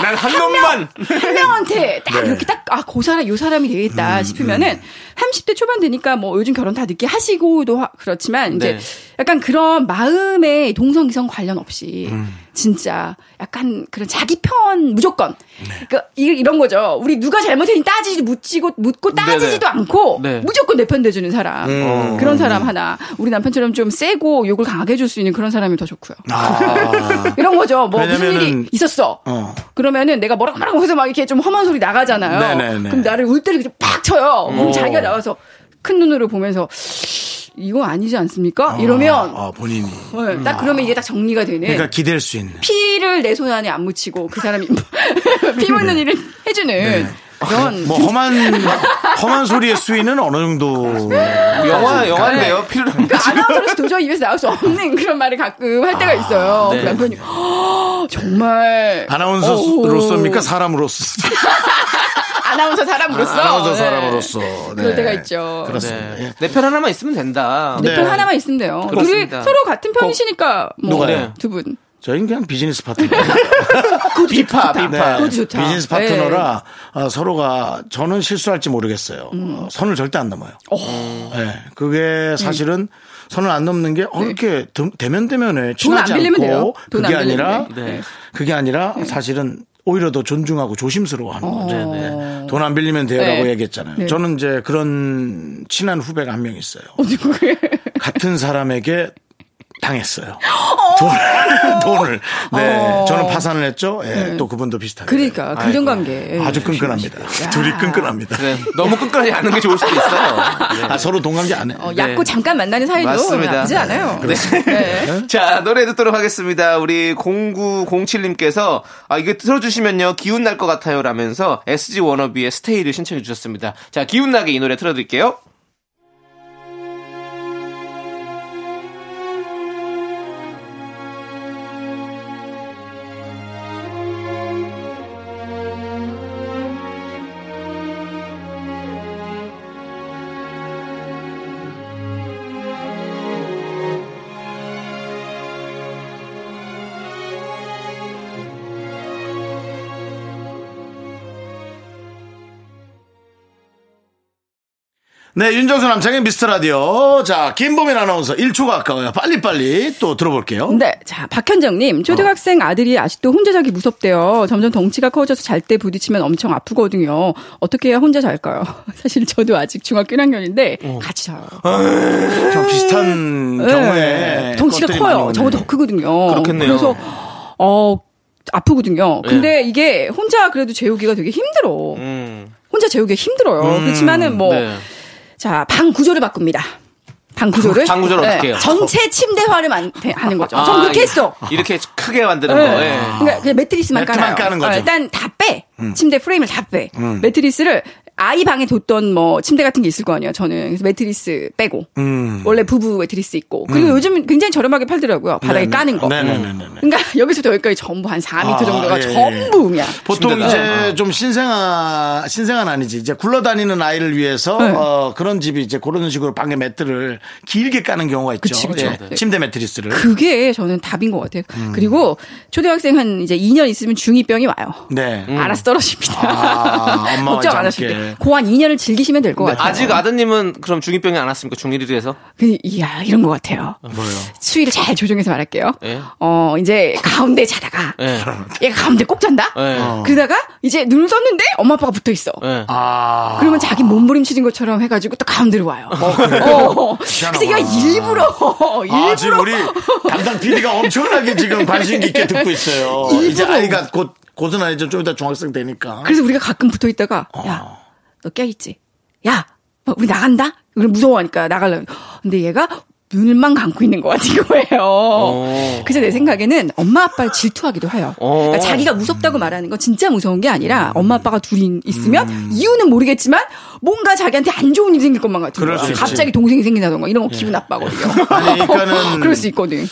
난한 놈만. 한 명한테 딱 네. 이렇게 딱, 아, 그 사람, 요 사람이 되겠다 음, 싶으면은 30대 초반 되니까 뭐 요즘 결혼 다 늦게 하시고도 하- 그렇지만 이제 네. 약간 그런 마음의 동성이성 관련 없이 음. 진짜 약간 그런 자기 편 무조건. 네. 그러니까 이- 이런 거죠. 우리 누가 잘못했니 따지지 묻지고 묻고 따지지도 네네. 않고 네. 무조건 내 편 대주는 사람. 음. 그런 사람 하나. 우리 남편처럼 좀 세고 욕을 강하게 해줄 수 있는 그런 사람이 더 좋고요. 아. 이런 거죠. 뭐 무슨 왜냐면은- 일이 있었어. 어. 그러면은 내가 뭐라고 뭐라고 해서 막 이렇게 좀 험한 소리 나가잖아요. 네네네. 그럼 나를 울 때를 이렇게 팍 쳐요. 그럼 어. 자기가 나와서 큰 눈으로 보면서 이거 아니지 않습니까? 이러면 아, 본인이. 네, 딱 그러면 이게 딱 정리가 되는. 그러니까 기댈 수 있는. 피를 내 손 안에 안 묻히고 그 사람이 피 묻는 일을 해주는 그런 뭐 험한 험한 소리의 수위는 어느 정도 영화 영화인데요. 필름. 그러니까 아나운서로서 도저히 입에서 나올 수 없는 그런 말을 가끔 할 때가 있어요. 네. 그 남편이 "허, 정말 아나운서로서입니까 사람으로서 아나운서 사람으로서 아 나운서 네. 사람으로서 그럴 네. 때가 있죠. 그렇습니다. 예. 내편 하나만 있으면 된다. 네. 내편 하나만 있으면 돼요. 둘이 그렇습니다. 서로 같은 편이시니까 뭐 누가요? 두 분. 저희는 그냥 비즈니스 파트너. 비파 비파. 네. 비즈니스 파트너라 어, 서로가 저는 실수할지 모르겠어요. 음. 어, 선을 절대 안 넘어요. 네. 그게 사실은 선을 안 넘는 게 어, 이렇게 드- 대면 대면에 친하지 안 빌리면 않고 돼요. 그게 아니라 빌리면 네. 그게 아니라 사실은 오히려 더 존중하고 조심스러워하는 거죠. 돈안 빌리면 돼요라고 어. 네. 얘기했잖아요. 네. 저는 이제 그런 친한 후배가 한 명 있어요. 같은 사람에게 당했어요. 돈을, 돈을. 네. 저는 파산을 했죠. 예, 또 그분도 비슷하게. 어. 그러니까 아이고, 금전관계 아주 끈끈합니다. 둘이 끈끈합니다. 그래, 너무 끈끈하지 않은 게 좋을 수도 있어요. 네. 아, 서로 동관계 안 해. 어, 얕고 잠깐 만나는 사이도 맞습니다. 나쁘지 않아요. 네. 자, 노래 듣도록 하겠습니다. 우리 0907님께서, 아, 이게 틀어주시면요, 기운 날 것 같아요. 라면서 SG 워너비의 스테이를 신청해 주셨습니다. 자, 기운 나게 이 노래 틀어드릴게요. 네, 윤정수 남창의 미스터 라디오. 자, 김보민 아나운서 1초가 아까워요. 빨리빨리 또 들어볼게요. 네, 자 박현정님 초등학생 아들이 아직도 혼자 자기 무섭대요. 점점 덩치가 커져서 잘 때 부딪히면 엄청 아프거든요. 어떻게 해야 혼자 잘까요? 사실 저도 아직 중학교 1학년인데 같이 자요. 좀 비슷한 네. 경우에. 덩치가 것들이 많이 커요. 저보다 더 크거든요. 그렇겠네요. 그래서 어 아프거든요. 근데 이게 혼자 그래도 재우기가 되게 힘들어. 음. 혼자 재우기가 힘들어요. 그렇지만은 뭐 네. 자, 방 구조를 바꿉니다. 방 구조를 방 구조를 어떻게 해요? 전체 침대화를 만, 하는 거죠. 전 아, 그렇게 이- 했어. 이렇게 크게 만드는 네. 거. 예. 그러니까 그냥 매트리스만 매트만. 까는 거죠. 어, 일단 다 빼. 침대 프레임을 다 빼. 매트리스를 아이 방에 뒀던 뭐 침대 같은 게 있을 거 아니에요. 저는 그래서 매트리스 빼고 음. 원래 부부 매트리스 있고 그리고 요즘 굉장히 저렴하게 팔더라고요. 바닥에 네네. 까는 거. 네네네네. 그러니까 여기서부터 여기까지 전부 한 4m 아, 정도가 예, 전부 그냥. 보통 침대가. 이제 좀 신생아 신생아는 아니지 이제 굴러다니는 아이를 위해서 네. 어, 그런 집이 이제 그런 식으로 방에 매트를 길게 까는 경우가 있죠. 그치, 그쵸. 예, 침대 매트리스를. 그게 저는 답인 것 같아요. 음. 그리고 초등학생 한 이제 2년 있으면 중2병이 와요. 네. 알아서 떨어집니다. 아, 걱정 안. 하셔도 돼요. 고한 2년을 즐기시면 될 것 같아요. 아직 아드님은 그럼 중2병이 안 왔습니까? 중1이라서? 그, 이야, 이런 것 같아요. 뭐요? 수위를 잘 조정해서 말할게요. 예. 어, 이제 가운데 자다가 예. 얘가 가운데 꼭 잔다? 예. 그러다가 이제 눈을 떴는데 엄마 아빠가 붙어 있어. 예. 아. 그러면 자기 몸부림치는 것처럼 해가지고 또 가운데로 와요. 어, 그래서 얘가 일부러, 아, 지금 일부러. 우리 담당 PD가 엄청나게 지금 관심 깊게 듣고 있어요. 이제 일부러. 아이가 곧, 곧은 아니죠. 좀 이따 중학생 되니까. 그래서 우리가 가끔 붙어 있다가, 야, 너 깨있지? 야, 뭐, 우리 나간다? 그럼 무서워하니까 나가려고. 근데 얘가 눈만 감고 있는 것 같은 거예요. 그래서 내 생각에는 엄마 아빠를 질투하기도 해요. 그러니까 자기가 무섭다고 말하는 건 진짜 무서운 게 아니라 엄마 아빠가 둘이 있으면 이유는 모르겠지만 뭔가 자기한테 안 좋은 일이 생길 것만 같은 거야. 갑자기 동생이 생긴다던가 이런 거 기분 나빠거든요. 아니, 그러니까는. 그럴 수 있거든.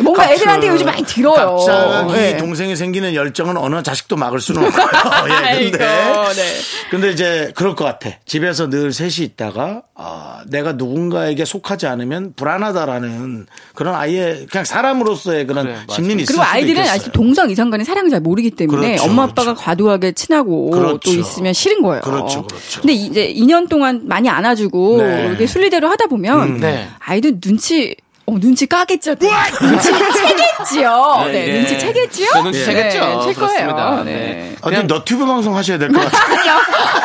뭔가 애들한테 요즘 많이 들어요. 갑자기 네. 동생이 생기는 열정은 어느 자식도 막을 수는 없어요. 예, 근데. 아이고, 네. 근데 이제 그럴 것 같아. 집에서 늘 셋이 있다가, 아, 내가 누군가에게 속하지 않으면 불안하다라는 그런 아이의 그냥 사람으로서의 그런 그래. 심리는 있을 그리고 아이들은 있겠어요. 아직 동성 이성 간의 사랑을 잘 모르기 때문에 그렇죠, 엄마 아빠가 그렇죠. 과도하게 친하고 그렇죠. 또 있으면 싫은 거예요. 그렇죠, 그렇죠. 근데 이제 2년 동안 많이 안아주고 네. 이렇게 순리대로 하다 보면 네. 아이들 눈치 어, 눈치 까겠죠. 눈치 채겠지요. 네, 예. 눈치 채겠지요. 네, 눈치 채겠죠. 네, 챌 그렇습니다. 거예요. 네. 네. 아, 좀 너튜브 방송 하셔야 될 것 같아요.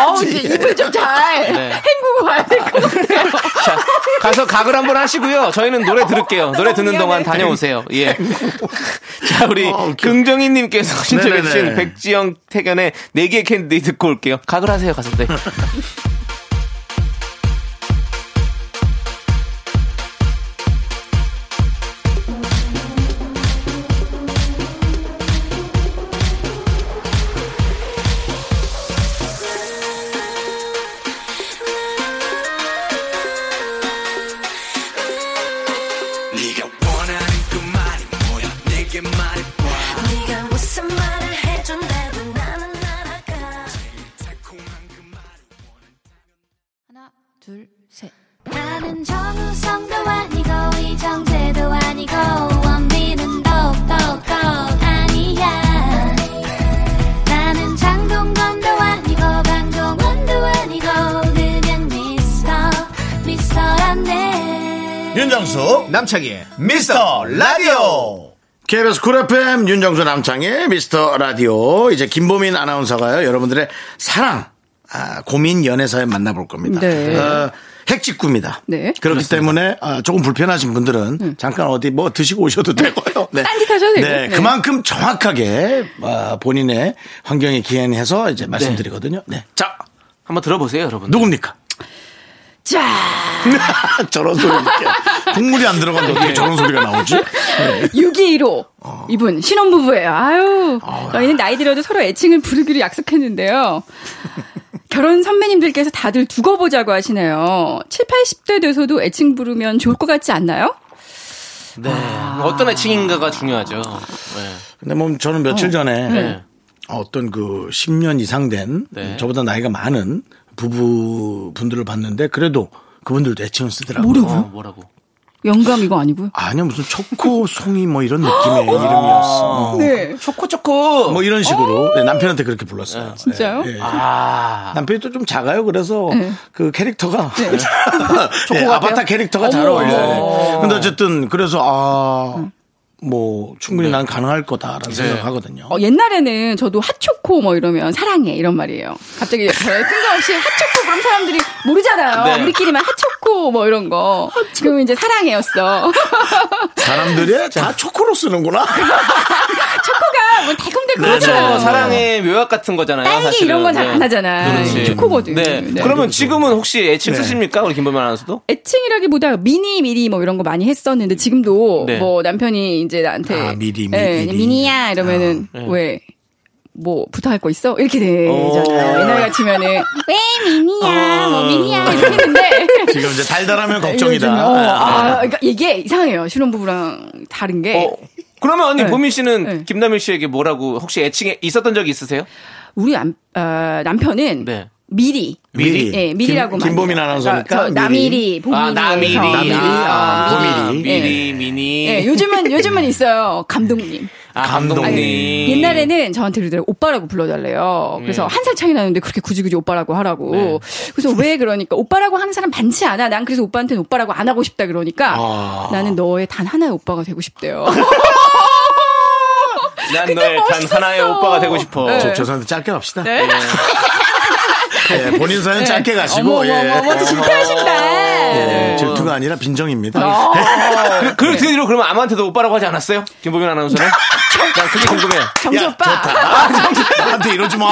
어우, 이제 입을 좀잘 네. 헹구고 가야 될 것 같아요. 자, 가서 각을 한번 하시고요. 저희는 노래 들을게요. 노래 듣는 동안 다녀오세요. 예. 자, 우리 아, 웃겨. 긍정희님께서 신청해 주신 네네네. 백지영 태견의 4개의 캔디 듣고 올게요. 각을 하세요, 가서. 네. 남창희의 미스터 라디오. KBS 쿨 FM 윤정수 남창희의 미스터 라디오. 이제 김보민 아나운서가요. 여러분들의 사랑 아, 고민 연애 사연 만나볼 겁니다. 네. 어, 핵직구입니다. 네. 그렇기 때문에 아, 조금 불편하신 분들은 잠깐 어디 뭐 드시고 오셔도 되고요. 네. 딴짓 하셔도 되고. 네, 네. 그만큼 정확하게 아, 본인의 환경에 기인해서 이제 말씀드리거든요. 네. 자. 한번 들어보세요, 여러분. 누굽니까? 자, 저런 소리 국물이 안 들어갔는데 어떻게 저런 소리가 나오지 6215 이분 신혼부부예요. 아유, 저희는 나이 들어도 서로 애칭을 부르기로 약속했는데요. 결혼 선배님들께서 다들 두고 보자고 하시네요. 7, 80대 돼서도 애칭 부르면 좋을 것 같지 않나요? 네. 어떤 애칭인가가 중요하죠. 네. 근데 뭐 저는 며칠 전에 네. 어떤 그 10년 이상 된 네. 저보다 나이가 많은 부부 분들을 봤는데 그래도 그분들도 애칭을 쓰더라고요. 뭐라고요? 어, 뭐라고? 영감 이거 아니고요. 아니요 무슨 초코 송이 뭐 이런 느낌의 이름이었어. 네. 초코 초코! 뭐 이런 식으로 네, 남편한테 그렇게 불렀어요. 진짜요? 네, 네. 아. 남편이 또 좀 작아요. 그래서 네. 그 캐릭터가 초코 네, 같아요? 아바타 캐릭터가 잘 어머. 어울려요. 근데 어쨌든 그래서 아. 뭐 충분히 난 가능할 거다라는 생각하거든요. 어, 옛날에는 저도 핫초코 뭐 이러면 사랑해 이런 말이에요. 갑자기 저의 뜬금 없이 핫초코 그럼 사람들이 모르잖아요. 네. 우리끼리만 핫초코 뭐 이런 거. 그럼 이제 사랑해였어. 사람들이 다 초코로 쓰는구나. 초코가 뭐 달콤달콤 그렇죠. 그거잖아요. 사랑의 묘약 같은 거잖아요. 딸기 사실은. 이런 건잘 네. 안 하잖아. 그렇지. 초코거든. 네. 네. 그러면 지금은 혹시 애칭 네. 쓰십니까? 우리 김범현 아나운서도? 애칭이라기보다 미니 미리 뭐 이런 거 많이 했었는데 지금도 네. 뭐 남편이 이제 나한테 아, 미리, 예, 미리. 미니야 이러면은 네. 왜 뭐 부탁할 거 있어? 이렇게 오. 되잖아요. 옛날 같으면은 왜 미니야, 뭐 미니야 이렇게 했는데 지금 이제 달달하면 요즘은, 걱정이다. 어, 아, 그러니까 이게 이상해요. 신혼부부랑 다른 게 어. 그러면 언니 네. 보민 씨는 네. 김남일 씨에게 뭐라고 혹시 애칭에 있었던 적이 있으세요? 우리 남, 어, 남편은 네. 미리 미리. 예, 미리라고 김- 김보민. 아나운서니까 저, 저 미리. 나미리, 아, 나미리. 나미리. 아, 보미리. 미리, 미니. 예, 요즘은 요즘은 있어요. 감독님. 아, 감독님. 아니, 옛날에는 저한테 그러더라고요. 오빠라고 불러달래요. 그래서 한살 차이 나는데 그렇게 굳이 굳이 오빠라고 하라고. 네. 그래서 왜 그러니까 오빠라고 하는 사람 많지 않아. 난 그래서 오빠한테는 오빠라고 안 하고 싶다 그러니까 아. 나는 너의 단 하나의 오빠가 되고 싶대요. 난 너의 단 멋있었어. 하나의 오빠가 되고 싶어. 네. 저, 죄송한데 짧게 갑시다. 네. 예, 본인 사연 짧게 가시고. 어머, 예. 어머, 어머, 어머, 질투하신다. 예, 질투가 아니라 빈정입니다. 그, 그 뒤로 그러면 아무한테도 오빠라고 하지 않았어요? 김보민 아나운서는? 난 그게 궁금해요. 정수 야, 오빠. 좋다. 아, 나한테 이러지 마.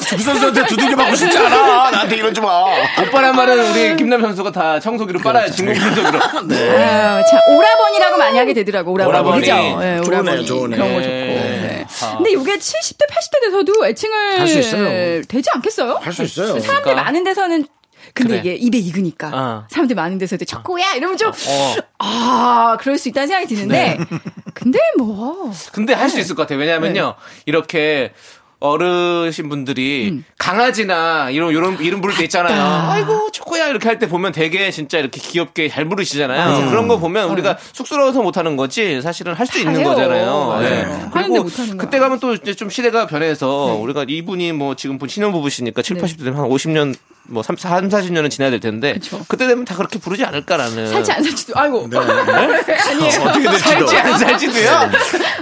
주 선수한테 두들겨 맞고 싶지 않아. 나한테 이러지 마. 오빠란 말은 우리 김남 선수가 다 청소기로 빨아요. 진공 청소기로. 아유, 참 오라버니라고 많이 하게 되더라고. 오라버니. 오라버니. 그죠? 예, 좋으네요, 오라버니. 좋으네. 그런 거 좋고. 네. 네. 아. 근데 이게 70대, 80대 돼서도 애칭을 할 수 있어요. 되지 않겠어요? 할 수 있어요. 사람들 그러니까. 많은 데서는 근데 그래. 이게 입에 익으니까 어. 사람들 많은 데서도 초코야 이러면 좀 어. 아, 그럴 수 있다는 생각이 드는데 근데 뭐 근데 할 수 있을 것 같아요. 왜냐하면요. 이렇게 어르신 분들이 강아지나 이런 이런 이름 부를 때 있잖아요. 아이고 초코야 이렇게 할 때 보면 되게 진짜 이렇게 귀엽게 잘 부르시잖아요. 그런 거 보면 우리가 쑥스러워서 못 하는 거지 사실은 할 수 있는 해요. 거잖아요. 맞아요. 네. 그리고 못 하는 거야. 그때 가면 또 이제 좀 시대가 변해서 우리가 이분이 뭐 지금 본 신혼 부부시니까 7, 네. 80대 되면 한 50년 뭐 3, 3 40년은 지나야 될 텐데 그쵸. 그때 되면 다 그렇게 부르지 않을까라는 살지 안 살지도 아이고 네. 아니에요 어떻게 될지도. 살지 안 살지도요.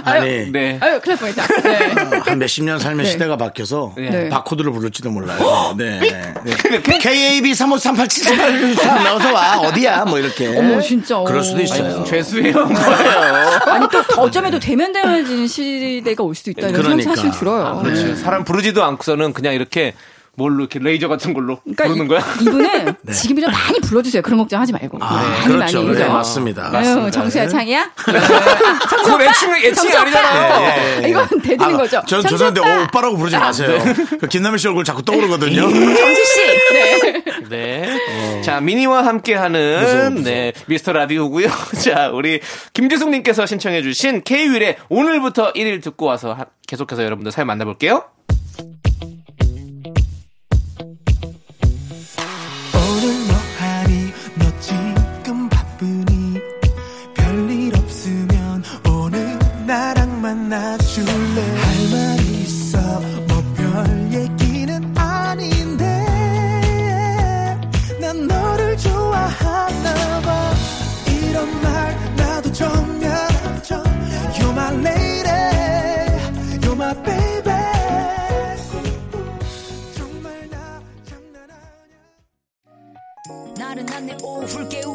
아니, 네. 아유 큰일 날 뻔했다 네. 한 몇십 년 살면 네. 시대가 바뀌어서 네. 바코드를 부를지도 몰라요. 네. 네. KAB 353878 나와서 와 어디야 뭐 이렇게. 어머 진짜 그럴 수도 어. 있어요. 죄수예요 뭐예요. 아니 또 어쩌면 또 대면 대면해지는 시대가 올 수도 있다 이런 그러니까. 생각 사실 들어요 아, 네. 그렇죠. 사람 부르지도 않고서는 그냥 이렇게 뭘로 이렇게 레이저 같은 걸로 그러니까 부르는 이, 거야? 이분은 지금이라 많이 불러주세요. 그런 걱정 하지 말고. 네. 아, 많이 그렇죠. 많이. 네, 그죠? 맞습니다. 아유, 정수야 창이야? 그건 애칭이 애칭이 정수 오빠. 아니잖아요. 예, 예. 이건 대드는 거죠. 전 정수 죄송한데 오빠. 어, 오빠 라고 부르지 마세요. 그 김남일 씨 얼굴 자꾸 떠오르거든요. 정수 씨. 네. 네. 자, 미니와 함께하는 무서워, 무서워. 네 미스터 라디오고요. 자, 우리 김지숙님께서 신청해주신 K-윌의 오늘부터 1일 듣고 와서 하- 계속해서 여러분들 사연 만나볼게요. 만나줄래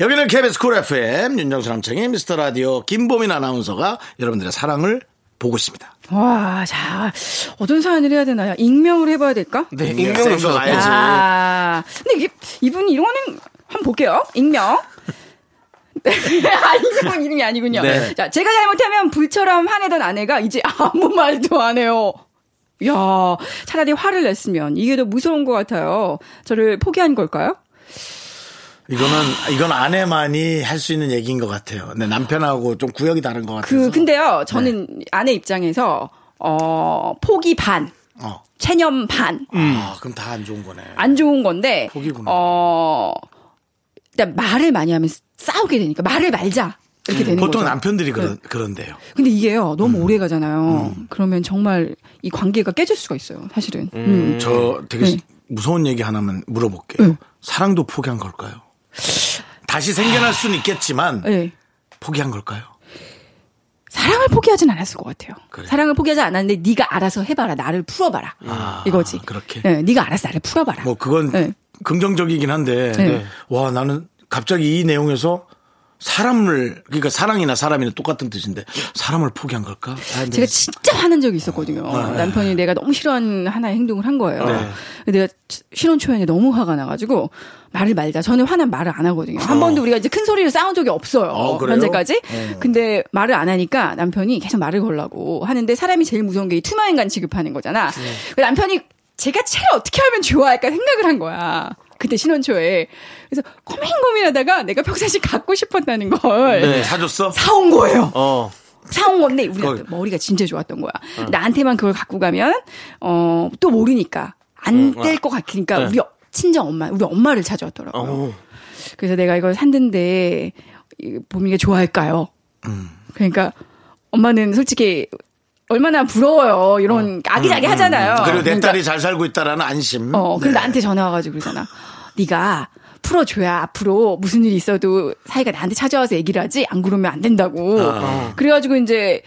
여기는 KBS 쿨 FM 윤정수 남창희 미스터 라디오 김보민 아나운서가 여러분들의 사연을 보고 있습니다. 와, 자, 어떤 사연을 해야 되나요? 익명으로 해봐야 될까? 네, 익명 익명으로 가야지. 아, 근데 이게, 이분이 이런 거는 한번 볼게요. 익명. 네, 아, 이분 이름이 아니군요. 네. 자, 제가 잘못하면 불처럼 화내던 아내가 이제 아무 말도 안 해요. 야 차라리 화를 냈으면 이게 더 무서운 것 같아요. 저를 포기한 걸까요? 이거는 이건 아내만이 할 수 있는 얘기인 것 같아요. 네, 남편하고 좀 구역이 다른 것 같아서. 그, 근데요, 저는 아내 입장에서, 어, 포기 반, 어. 체념 반, 아, 그럼 다 안 좋은 거네. 안 좋은 건데, 포기구나. 어, 일단 말을 많이 하면 싸우게 되니까 말을 말자. 이렇게 되는 보통 거죠. 남편들이 그런 네. 그런데요. 근데 이게요 너무 음. 오래 가잖아요. 그러면 정말 이 관계가 깨질 수가 있어요. 사실은. 음. 저 되게 네. 무서운 얘기 하나만 물어볼게요. 네. 사랑도 포기한 걸까요? 다시 생겨날 수는 있겠지만 네. 포기한 걸까요? 사랑을 포기하진 않았을 것 같아요. 그래. 사랑을 포기하지 않았는데 네가 알아서 해봐라. 나를 풀어봐라. 아, 이거지. 그렇게. 네, 네가 알아서 나를 풀어봐라. 뭐 그건 네. 긍정적이긴 한데 네. 와 나는 갑자기 이 내용에서 사람을 그러니까 사랑이나 사람이나 똑같은 뜻인데 사람을 포기한 걸까? 아, 네. 제가 진짜 화난 적이 있었거든요. 네. 남편이 내가 너무 싫어하는 하나의 행동을 한 거예요. 네. 내가 신혼 초에는 너무 화가 나가지고 말을 말자. 저는 화난 말을 안 하거든요. 한 번도 우리가 이제 큰 소리를 싸운 적이 없어요. 어? 현재까지. 어. 근데 말을 안 하니까 남편이 계속 말을 걸라고 하는데 사람이 제일 무서운 게 이 투명인간 취급하는 거잖아. 네. 그 남편이 제가 채를 어떻게 하면 좋아할까 생각을 한 거야. 그때 신혼 초에. 그래서 고민 고민하다가 내가 평상시 갖고 싶었다는 걸 네, 사줬어? 사온 거예요. 어. 사온 건데 우리 거의- 머리가 진짜 좋았던 거야. 나한테만 그걸 갖고 가면 어 또 모르니까 안 될것 같으니까 네. 우리 친정 엄마 우리 엄마를 찾아왔더라고요. 어. 그래서 내가 이걸 샀는데 이 보미가 좋아할까요? 그러니까 엄마는 솔직히 얼마나 부러워요. 이런 아기자기 하잖아요. 그리고 내 그러니까 딸이 잘 살고 있다라는 안심. 어, 근데 네. 나한테 전화 와가지고 그러잖아. 네가 풀어줘야 앞으로 무슨 일이 있어도 사이가 나한테 찾아와서 얘기를 하지 안 그러면 안 된다고. 아. 그래가지고 이제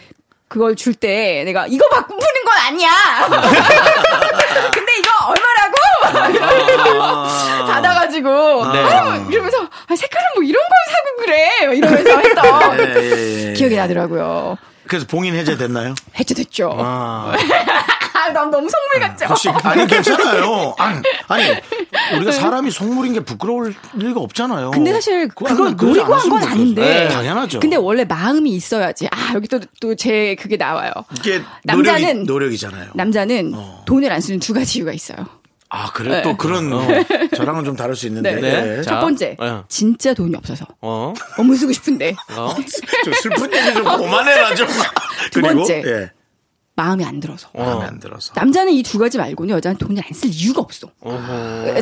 그걸 줄 때 내가 이거 바꾸는 건 아니야. 근데 이거 얼마라고? 이러면서 받아가지고 네. 아유, 이러면서 아, 색깔은 뭐 이런 걸 사고 그래 막 이러면서 했던 예, 예, 예. 기억이 나더라고요. 그래서 봉인 해제됐나요? 해주됐죠. 아. 아, 난 너무 속물 같죠. 혹시 아니 괜찮아요. 아니, 아니 우리가 사람이 속물인 게 부끄러울 리가 없잖아요. 근데 사실 그걸 노리고 한 건 아닌데. 네, 당연하죠. 근데 원래 마음이 있어야지. 아, 여기 또, 또 제 그게 나와요. 이게 남자는- 노력이, 노력이잖아요. 남자는 어. 돈을 안 쓰는 두 가지 이유가 있어요. 아 그래 네. 또 그런 저랑은 좀 다를 수 있는데 네. 네. 예. 자. 첫 번째, 네. 진짜 돈이 없어서. 어. 너무 쓰고 싶은데. 어. 좀 슬픈 얘기 좀 그만해라 좀. 두 그리고 번째. 예. 마음이 안 들어서. 마음에 안 들어서. 남자는 이 두 가지 말고는 여자는 돈을 안 쓸 이유가 없어.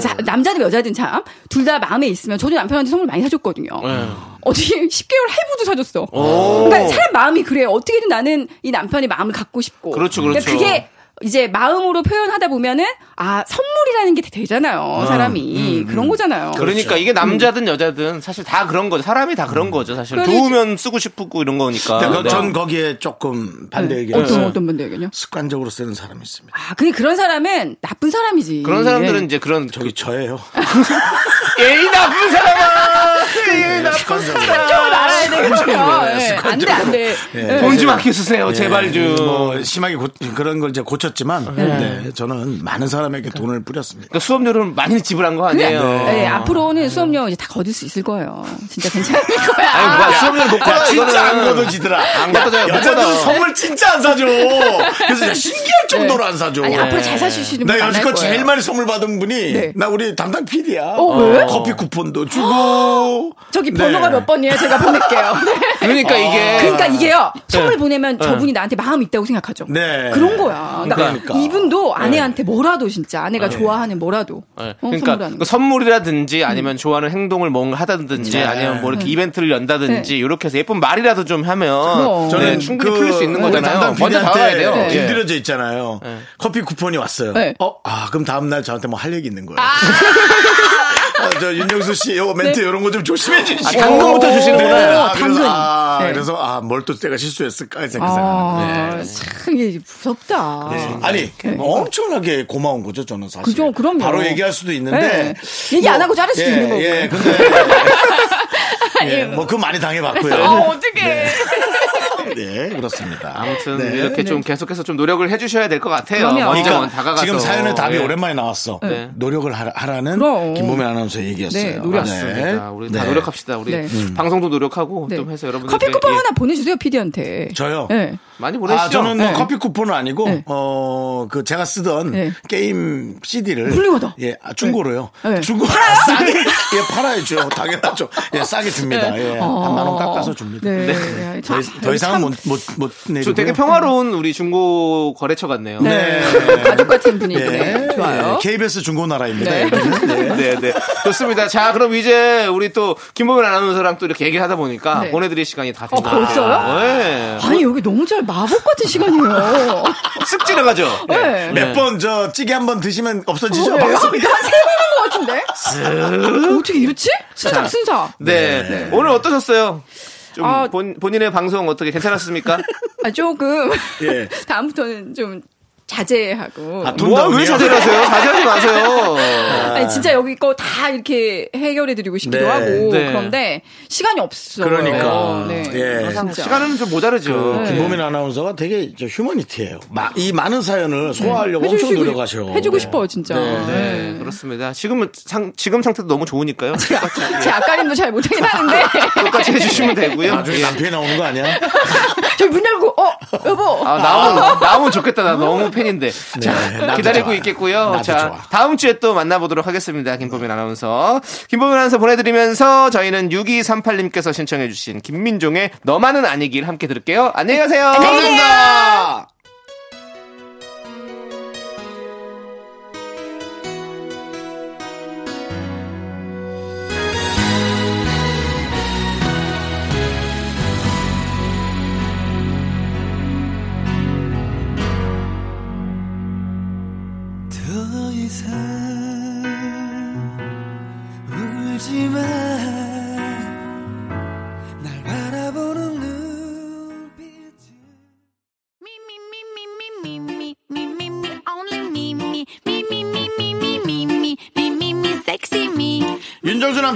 자, 남자든 여자든 참, 둘 다 마음에 있으면, 저도 남편한테 선물 많이 사줬거든요. 네. 어떻게 10개월 할부도 사줬어. 오. 그러니까 사람 마음이 그래. 어떻게든 나는 이 남편의 마음을 갖고 싶고. 그렇죠, 그러니까 그렇죠. 그게 이제 마음으로 표현하다 보면은 아 선물이라는 게 되잖아요. 사람이 그런 거잖아요. 그러니까 이게 남자든 여자든 사실 다 그런 거죠. 사람이 다 그런 거죠. 사실 그래서 도우면 쓰고 싶고 이런 거니까. 그- 네. 전 거기에 조금 반대 네. 의견이 어떤. 어떤 분들 의견요? 습관적으로 쓰는 사람이 있습니다. 아 근데 그런 사람은 나쁜 사람이지. 그런 사람들은 예. 이제 그런 저기 저예요. 예의 나쁜 사람아. 예의 나쁜 습관적으로. 좀 알아야 습관적으로. 안돼 안돼. 예. 돈좀 아껴 쓰세요. 제발 좀. 뭐 심하게 고- 그런 걸 이제 고 쳤지만 네, 저는 많은 사람에게 돈을 뿌렸습니다. 그러니까 수업료를 많이 지불한 거 아니에요. 네, 앞으로는 수업료 이제 다 거둘 수 있을 거예요. 진짜 괜찮을 거야. 아니, 뭐야, 수업료를 못 야, 걷어, 진짜 안 이거는. 걷어지더라. 안못 여자들은. 선물 진짜 안 사줘. 그래서 진짜 신기할 정도로 안 사줘. 아니 앞으로 잘 사주시는 나분 많을 여지껏 거예요. 제일 많이 선물 받은 분이 네. 나 우리 담당 PD야. 어, 왜? 커피 쿠폰도 주고. 저기 네. 번호가 몇 번이에요? 제가 보낼게요. 네. 그러니까 이게 그러니까 이게요. 선물 네. 보내면 저분이 나한테 마음이 있다고 생각하죠. 네. 그런 거야. 그러니까, 그러니까. 이분도 아내한테 뭐라도 진짜 아내가 좋아하는 뭐라도 네. 어, 그러니까 그 거. 선물이라든지 아니면 좋아하는 행동을 뭔가 하다든지 네. 아니면 뭐 이렇게 이벤트를 연다든지 네. 이렇게 해서 예쁜 말이라도 좀 하면 그럼. 네, 저는 충분히 그 풀릴 수 있는 거잖아요. 담당 먼저 다가가야 돼요. 예. 길들여져 있잖아요. 커피 쿠폰이 왔어요. 네. 어, 아, 그럼 다음 날 저한테 뭐 할 얘기 있는 거예요. 아, 저 윤정수 씨, 요 멘트 이런 거 좀 조심해 주시고. 아, 당근부터 주시는구나. 네, 아, 어, 그래서, 당근. 아, 네. 그래서 아, 뭘 또 내가 실수했을까 생각 아, 생각하는. 네. 참 이게 무섭다. 네. 아니 엄청나게 고마운 거죠 저는 사실. 그죠, 그럼요. 바로 얘기할 수도 있는데 네. 얘기 안 하고 자를 수도 예, 있는 거고요. 예, 근데 예, 뭐그 많이 당해봤고요. 아, 어떡해. 네, 그렇습니다. 아무튼 네. 이렇게 좀 계속해서 좀 노력을 해주셔야 될 것 같아요. 그럼요. 먼저 그러니까 다가가서 지금 사연의 답이 예. 오랜만에 나왔어. 네. 노력을 하라, 하라는 그럼. 김보민 아나운서의 얘기였어요. 네, 노력. 맞습니다. 우리 다 네. 노력합시다. 우리 네. 방송도 노력하고 네. 좀 해서 여러분들 커피 쿠폰 하나 보내주세요, PD한테. 저요? 네. 많이 보내시죠. 아, 저는 뭐 네. 커피 쿠폰은 아니고, 네. 어, 그 제가 쓰던 네. 게임 CD를. 훌륭하다. 예, 아, 중고로요. 네. 중고 싸게, 예, 팔아야죠. 당연하죠. 예, 싸게 듭니다. 예, 한만 원 깎아서 줍니다. 네. 더, 참, 이- 더 이상은 참 못, 못, 못 내리고요. 저 되게 평화로운 우리 중고 거래처 같네요. 네. 가족 같은 분위기네. 예, 좋아요. 좋아요. KBS 중고나라입니다. 네. 네. 네, 네. 좋습니다. 자, 그럼 이제 우리 또 김보민 아나운서랑 또 이렇게 얘기를 하다 보니까 네. 보내드릴 시간이 다 어, 됐네요. 벌써요? 네. 아니 여기 너무 잘 마법 같은 시간이에요. 쓱 지나가죠? 네. 몇 번 저 찌개 한 번 드시면 없어지죠? 어, 네. 방송이. 한세번 한것 같은데? 어떻게 이렇지? 순삭 순삭. 네. 오늘 어떠셨어요? 좀 아. 본, 본인의 방송 어떻게 괜찮았습니까? 아 조금 예. 다음부터는 좀 자제하고. 아, 뭐, 톤다운이요? 왜 자제를 하세요? 자제하지 마세요. 아니 진짜 여기 거 다 이렇게 해결해 드리고 싶기도 네. 하고 네. 그런데 시간이 없어요. 그러니까. 네. 예. 진짜. 시간은 좀 모자르죠. 네. 김보민 아나운서가 되게 저 휴머니티예요. 마- 이 많은 사연을 소화하려고 해주시고 엄청 노력하셔. 해주고 싶어요 진짜. 네. 네, 그렇습니다. 지금은 상, 지금 상태도 너무 좋으니까요. 똑같이, 제 아까림도 잘 못하긴 하는데 똑같이 해주시면 되고요. 나중에 예. 남편이 나오는 거 아니야? 저기 문 열고 어 여보 아, 나오면, 나오면 좋겠다. 나 너무 팬인데. 자, 네, 나도 기다리고 좋아. 있겠고요. 자, 좋아. 다음 주에 또 만나보도록 하겠습니다. 김보민 아나운서. 김보민 아나운서 보내드리면서 저희는 6238님께서 신청해주신 김민종의 너만은 아니길 함께 들을게요. 안녕히 가세요. 감사합니다. 더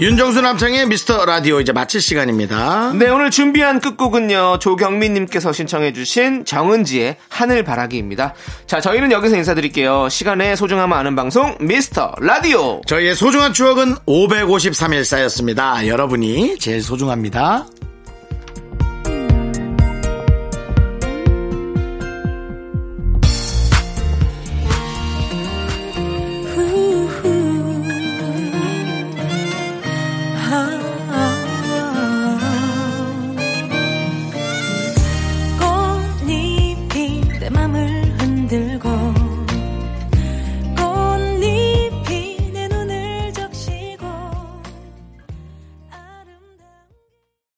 윤정수 남창희의 미스터 라디오 이제 마칠 시간입니다. 네, 오늘 준비한 끝곡은요, 조경민님께서 신청해주신 정은지의 하늘바라기입니다. 자, 저희는 여기서 인사드릴게요. 시간의 소중함을 아는 방송, 미스터 라디오! 저희의 소중한 추억은 553일 쌓였습니다. 여러분이 제일 소중합니다.